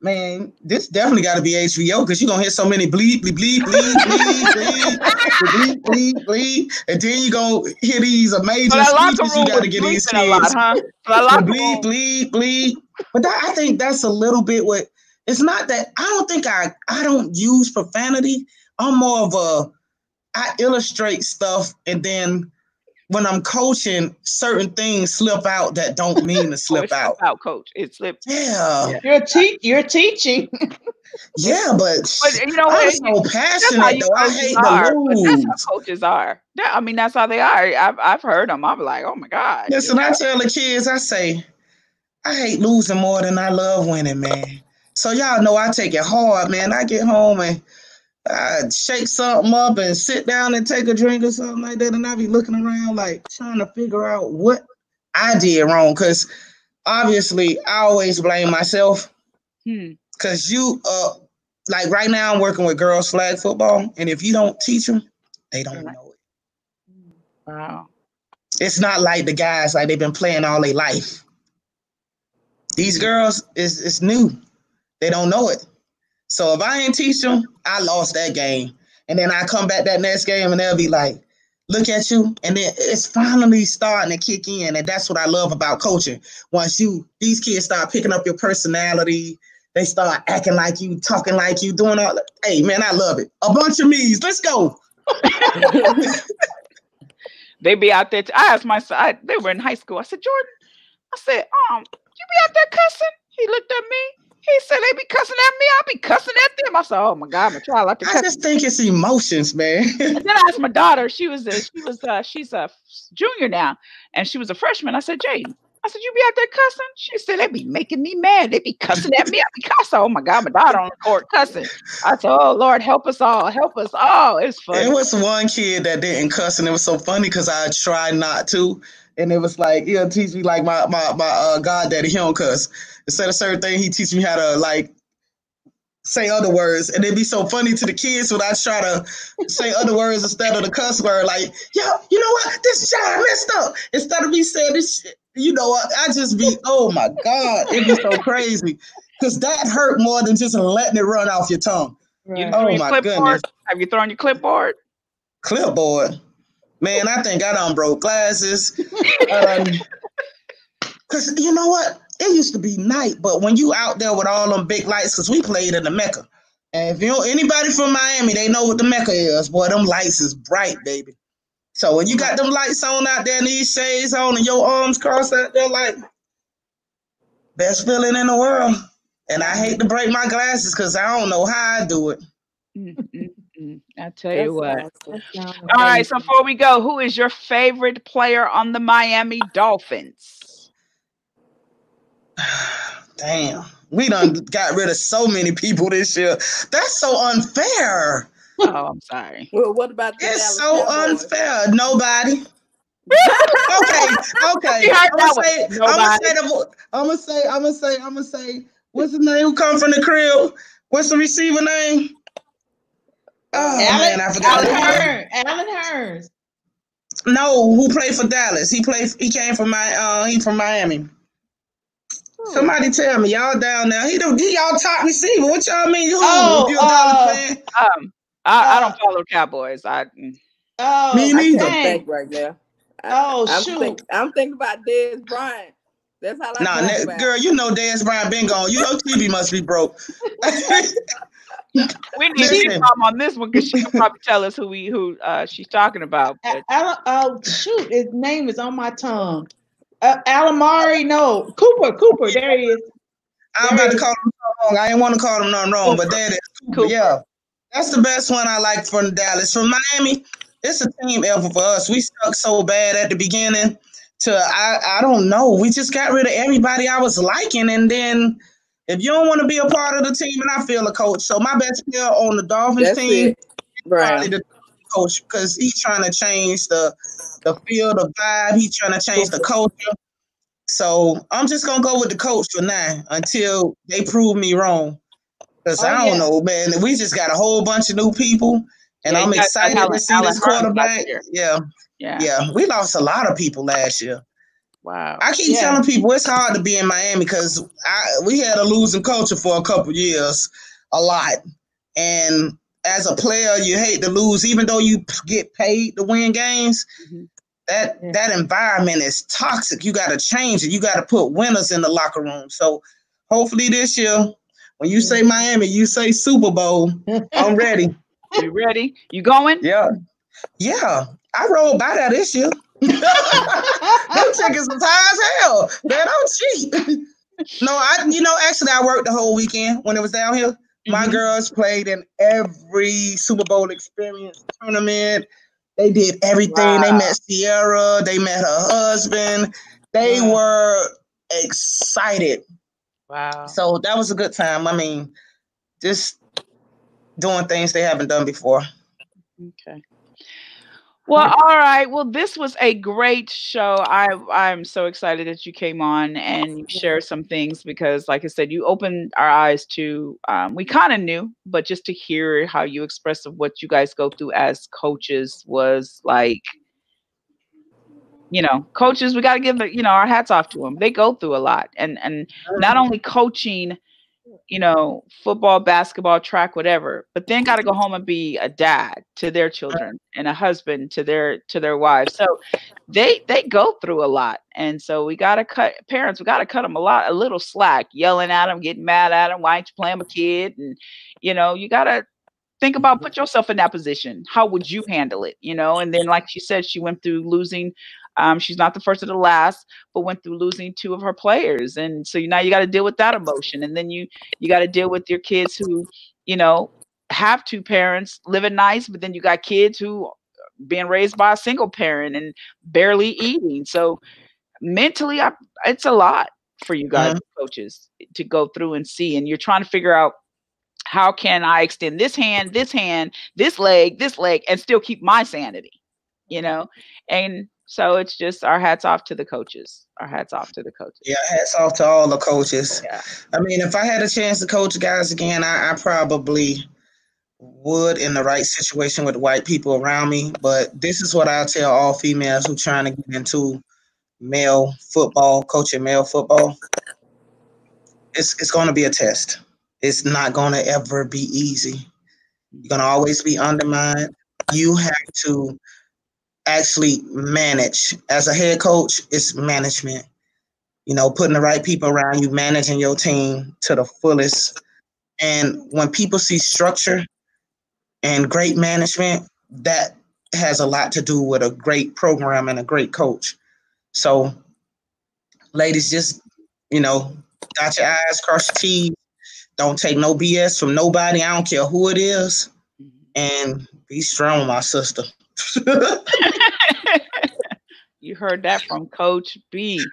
Speaker 4: man, this definitely got to be HBO because you're gonna hear so many bleep, bleep, bleep, bleep, bleep, bleep, bleep, bleep, and then you gonna hear these amazing speeches you got to get these kids. Lot, huh? bleep, bleep, bleep. But that, I think that's a little bit what. It's not that I don't think I I don't use profanity. I'm more of a I illustrate stuff and then when I'm coaching, certain things slip out that don't mean to oh, slip out.
Speaker 2: out, coach. It slipped.
Speaker 4: Yeah.
Speaker 3: You're te- you're teaching.
Speaker 4: yeah, but, but you know I'm so passionate though. I hate
Speaker 2: are, the lose. That's how coaches are. I mean, that's how they are. I've I've heard them. I'm like, oh my god.
Speaker 4: Listen, I tell the kids, I say, I hate losing more than I love winning, man. So y'all know I take it hard, man. I get home and I shake something up and sit down and take a drink or something like that, and I be looking around like trying to figure out what I did wrong. Cause obviously I always blame myself. Hmm. Cause you uh like right now I'm working with girls flag football, and if you don't teach them, they don't know it.
Speaker 2: Wow.
Speaker 4: It's not like the guys like they've been playing all their life. These girls is it's new. They don't know it. So if I ain't teach them, I lost that game. And then I come back that next game and they'll be like, look at you. And then it's finally starting to kick in. And that's what I love about coaching. Once you, these kids start picking up your personality, they start acting like you, talking like you, doing all that. Hey, man, I love it. A bunch of me's. Let's go.
Speaker 2: they be out there. T- I asked my son, I, they were in high school. I said, Jordan, I said, um, you be out there cussing? He looked at me. He said they be cussing at me. I be cussing at them. I said, "Oh my god, my child like to
Speaker 4: cuss." I just think it's emotions, man.
Speaker 2: and then I asked my daughter. She was a, she was a, she's a junior now, and she was a freshman. I said, "Jaden." I said, "You be out there cussing?" She said, "They be making me mad. They be cussing at me. I be cussing. Oh my god, my daughter on the court cussing." I said, "Oh Lord, help us all, help us all." It's funny.
Speaker 4: It was one kid that didn't cuss, and it was so funny because I tried not to, and it was like he'll teach me like my my my uh, goddaddy he don't cuss instead of certain thing, he teach me how to like say other words. And it'd be so funny to the kids when I try to say other words instead of the cuss word, like, yo, you know what? This child messed up. Instead of me saying this shit, you know what? I just be, oh my God, it'd be so crazy. Cause that hurt more than just letting it run off your tongue.
Speaker 2: Right. oh my clipboard? goodness. Have you thrown your clipboard?
Speaker 4: Clipboard. Man, I think I done broke glasses. um, Cause you know what? It used to be night, but when you out there with all them big lights, because we played in the Mecca. And if you know anybody from Miami, they know what the Mecca is. Boy, them lights is bright, baby. So when you got them lights on out there and these shades on and your arms crossed out there, like best feeling in the world. And I hate to break my glasses because I don't know how I do it. Mm-hmm.
Speaker 2: I tell you what. All right, so before we go, who is your favorite player on the Miami Dolphins?
Speaker 4: Damn. We done got rid of so many people this year. That's so unfair.
Speaker 2: Oh, I'm sorry.
Speaker 1: Well, what about
Speaker 4: It's so Cowboys? unfair. Nobody. okay, okay. I'm gonna say, I'm gonna say, the, I'm gonna say, I'm gonna say, I'm gonna say, what's the name who come from the crib? What's the receiver name?
Speaker 3: Oh Alan, man, I forgot. Allen Hurns. Allen Hurns.
Speaker 4: No, who played for Dallas? He played. He came from my. Uh, he from Miami. Somebody tell me, y'all down there. He don't he y'all top receiver. What y'all mean? Who?
Speaker 2: Oh, you uh, um, I, I don't uh, follow Cowboys. I
Speaker 1: mm. oh, me neither. I think right now.
Speaker 3: Oh
Speaker 1: I, am
Speaker 3: shoot!
Speaker 1: Think, I'm thinking about Dez Bryant. That's how I
Speaker 4: nah, ne- girl, you know Dez Bryant been gone. You know TV must be broke.
Speaker 2: we need to mom on this one because she can probably tell us who we who uh, she's talking about.
Speaker 3: oh shoot, his name is on my tongue. Uh, Alamari, no. Cooper, Cooper, there he is.
Speaker 4: I'm about to call him wrong. I didn't want to call him nothing wrong, but that is Cooper. Cooper. Yeah. That's the best one I like from Dallas. From Miami, it's a team effort for us. We stuck so bad at the beginning to I, I don't know. We just got rid of everybody I was liking. And then if you don't want to be a part of the team, and I feel a coach. So my best player on the Dolphins That's team, right. Coach, because he's trying to change the the feel, the vibe. He's trying to change the culture. So I'm just gonna go with the coach for now until they prove me wrong. Because oh, I don't yeah. know, man. We just got a whole bunch of new people, and yeah, I'm excited to see this quarterback. Yeah, yeah, yeah. We lost a lot of people last year.
Speaker 2: Wow.
Speaker 4: I keep yeah. telling people it's hard to be in Miami because we had a losing culture for a couple years, a lot, and as a player, you hate to lose, even though you get paid to win games. Mm-hmm. That yeah. that environment is toxic. You got to change it. You got to put winners in the locker room. So hopefully this year, when you say Miami, you say Super Bowl. I'm ready.
Speaker 2: You ready? You going?
Speaker 4: Yeah, yeah. I rolled by that this year. Them tickets was high as hell. Man, I'm cheap. no, I you know, actually I worked the whole weekend when it was down here. My mm-hmm. girls played in every Super Bowl experience tournament. They did everything. Wow. They met Ciara. they met her husband. They wow. were excited.
Speaker 2: Wow.
Speaker 4: So that was a good time. I mean, just doing things they haven't done before.
Speaker 2: Okay. Well, all right. Well, this was a great show. I I'm so excited that you came on and you shared some things because, like I said, you opened our eyes to. Um, we kind of knew, but just to hear how you express of what you guys go through as coaches was like, you know, coaches. We got to give the you know our hats off to them. They go through a lot, and and not only coaching you know, football, basketball, track, whatever, but then got to go home and be a dad to their children and a husband to their to their wives. So they they go through a lot, and so we got to cut parents. We got to cut them a lot, a little slack, yelling at them, getting mad at them. Why ain't you playing with kid? And you know, you got to think about mm-hmm. put yourself in that position. How would you handle it? You know, and then like she said, she went through losing um, she's not the first or the last, but went through losing two of her players, and so now you got to deal with that emotion, and then you you got to deal with your kids who, you know, have two parents living nice, but then you got kids who being raised by a single parent and barely eating. So mentally, I, it's a lot for you guys, mm-hmm. coaches, to go through and see, and you're trying to figure out how can I extend this hand, this hand, this leg, this leg, and still keep my sanity, you know? And so it's just our hats off to the coaches. Our hats off to the coaches.
Speaker 4: Yeah, hats off to all the coaches. Yeah. I mean, if I had a chance to coach guys again, I, I probably would in the right situation with white people around me. But this is what I tell all females who trying to get into male football, coaching male football. It's it's going to be a test. It's not going to ever be easy. You're going to always be undermined. You have to actually manage. As a head coach, it's management. You know, putting the right people around you, managing your team to the fullest. And when people see structure and great management, that has a lot to do with a great program and a great coach. So, ladies, just, you know, dot your eyes, cross your T's. Don't take no BS from nobody. I don't care who it is. Mm-hmm. And be strong, my sister.
Speaker 2: heard that from Coach B.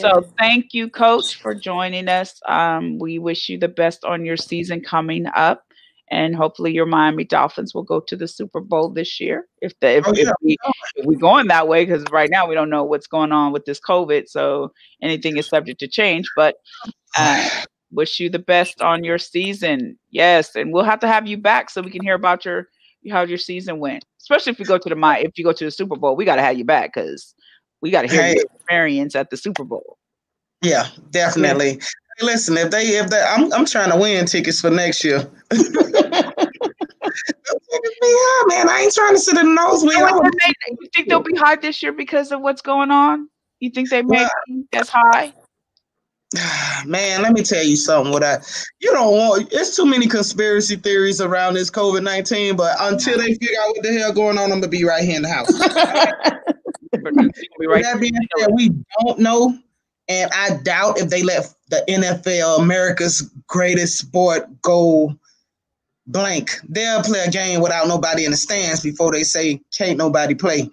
Speaker 2: So thank you, Coach, for joining us. Um, we wish you the best on your season coming up. And hopefully your Miami Dolphins will go to the Super Bowl this year. If the if, oh, yeah. if, we, if we're going that way, because right now we don't know what's going on with this COVID, so anything is subject to change. But uh, wish you the best on your season. Yes, and we'll have to have you back so we can hear about your how your season went. Especially if you go to the my if you go to the Super Bowl, we got to have you back because we got to hear hey. your experience at the Super Bowl.
Speaker 4: Yeah, definitely. Yeah. Hey, listen, if they if they I'm I'm trying to win tickets for next year. yeah, man, I ain't trying to sit in the nosebleed.
Speaker 2: You think they'll be high this year because of what's going on? You think they may well, be as high?
Speaker 4: Man, let me tell you something. What I you don't want it's too many conspiracy theories around this COVID nineteen. But until they figure out what the hell going on, I'm gonna be right here in the house. right that being said, we don't know, and I doubt if they let the NFL, America's greatest sport, go blank. They'll play a game without nobody in the stands before they say can't nobody play.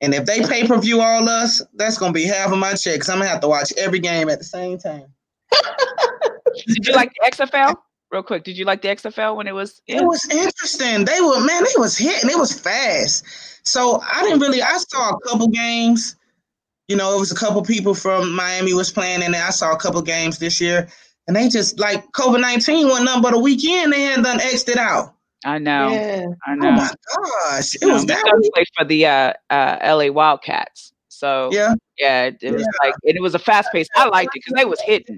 Speaker 4: And if they pay per view all us, that's gonna be half of my check. Cause I'm gonna have to watch every game at the same time.
Speaker 2: Did you like the XFL? Real quick, did you like the XFL when it was?
Speaker 4: In? It was interesting. They were man, they was hitting. It was fast. So I didn't really. I saw a couple games. You know, it was a couple people from Miami was playing, and I saw a couple games this year. And they just like COVID nineteen went nothing but a weekend. They had done xed it out.
Speaker 2: I know. Yeah. I know.
Speaker 4: Oh my gosh. It was that
Speaker 2: played for the uh, uh, LA Wildcats. So
Speaker 4: yeah,
Speaker 2: yeah, it, it was yeah. like and it was a fast pace. I liked it because they was hitting.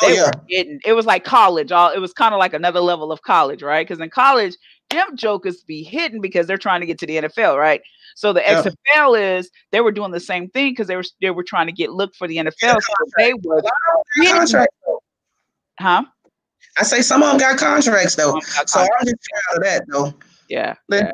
Speaker 2: Oh, they oh, yeah. were hitting. It was like college. All it was kind of like another level of college, right? Because in college, them jokers be hitting because they're trying to get to the NFL, right? So the yeah. XFL is they were doing the same thing because they were they were trying to get looked for the NFL. Yeah, so they were huh?
Speaker 4: I say some of them got contracts though, got so I'm just proud of that though.
Speaker 2: Yeah, yeah,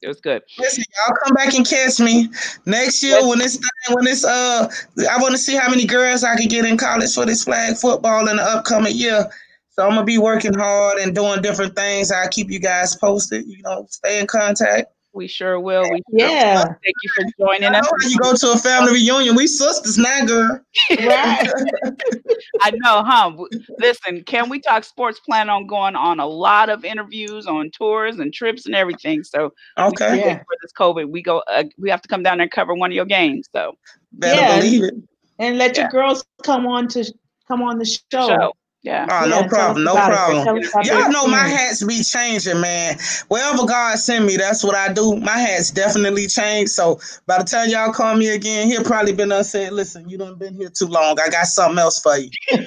Speaker 2: It was good.
Speaker 4: Listen, y'all come back and catch me next year when it's when it's uh I want to see how many girls I can get in college for this flag football in the upcoming year. So I'm gonna be working hard and doing different things. I'll keep you guys posted. You know, stay in contact.
Speaker 2: We sure will. We
Speaker 3: yeah.
Speaker 2: Thank you for joining us.
Speaker 4: You go to a family reunion. We sisters now, girl.
Speaker 2: right. I know, huh? Listen, can we talk sports? Plan on going on a lot of interviews, on tours and trips and everything. So
Speaker 4: okay,
Speaker 2: yeah. for this COVID, we go. Uh, we have to come down there and cover one of your games. So
Speaker 4: better yeah. believe it.
Speaker 3: And let yeah. your girls come on to come on the show. show.
Speaker 2: Yeah.
Speaker 4: Oh,
Speaker 2: yeah,
Speaker 4: no problem. No problem. Y'all know my hats be changing, man. Wherever God send me, that's what I do. My hats definitely change. So by the time y'all call me again, he'll probably been done said, listen, you done been here too long. I got something else for you.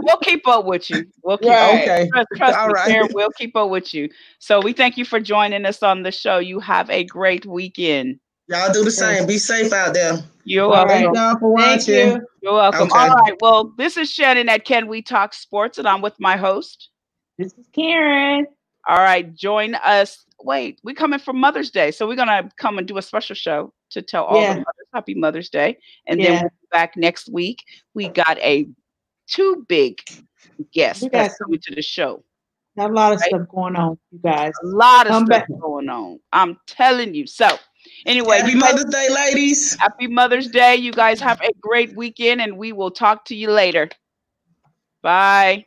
Speaker 2: we'll keep up with you. We'll keep
Speaker 4: right. okay.
Speaker 2: Trust, trust All me, right. Sarah, we'll keep up with you. So we thank you for joining us on the show. You have a great weekend.
Speaker 4: Y'all do the same. Be safe out there.
Speaker 2: You're welcome.
Speaker 4: Thank y'all for watching. You.
Speaker 2: You're welcome. Okay. All right. Well, this is Shannon at Can We Talk Sports, and I'm with my host.
Speaker 3: This is Karen.
Speaker 2: All right. Join us. Wait, we're coming for Mother's Day. So we're gonna come and do a special show to tell all yeah. the mothers happy Mother's Day. And yeah. then we'll be back next week. We got a two big guests that's coming to the show.
Speaker 3: Got a lot of right? stuff going on, you guys.
Speaker 2: A lot of Come stuff back. going on. I'm telling you. So Anyway,
Speaker 4: happy Mother's Day, ladies.
Speaker 2: Happy Mother's Day. You guys have a great weekend, and we will talk to you later. Bye.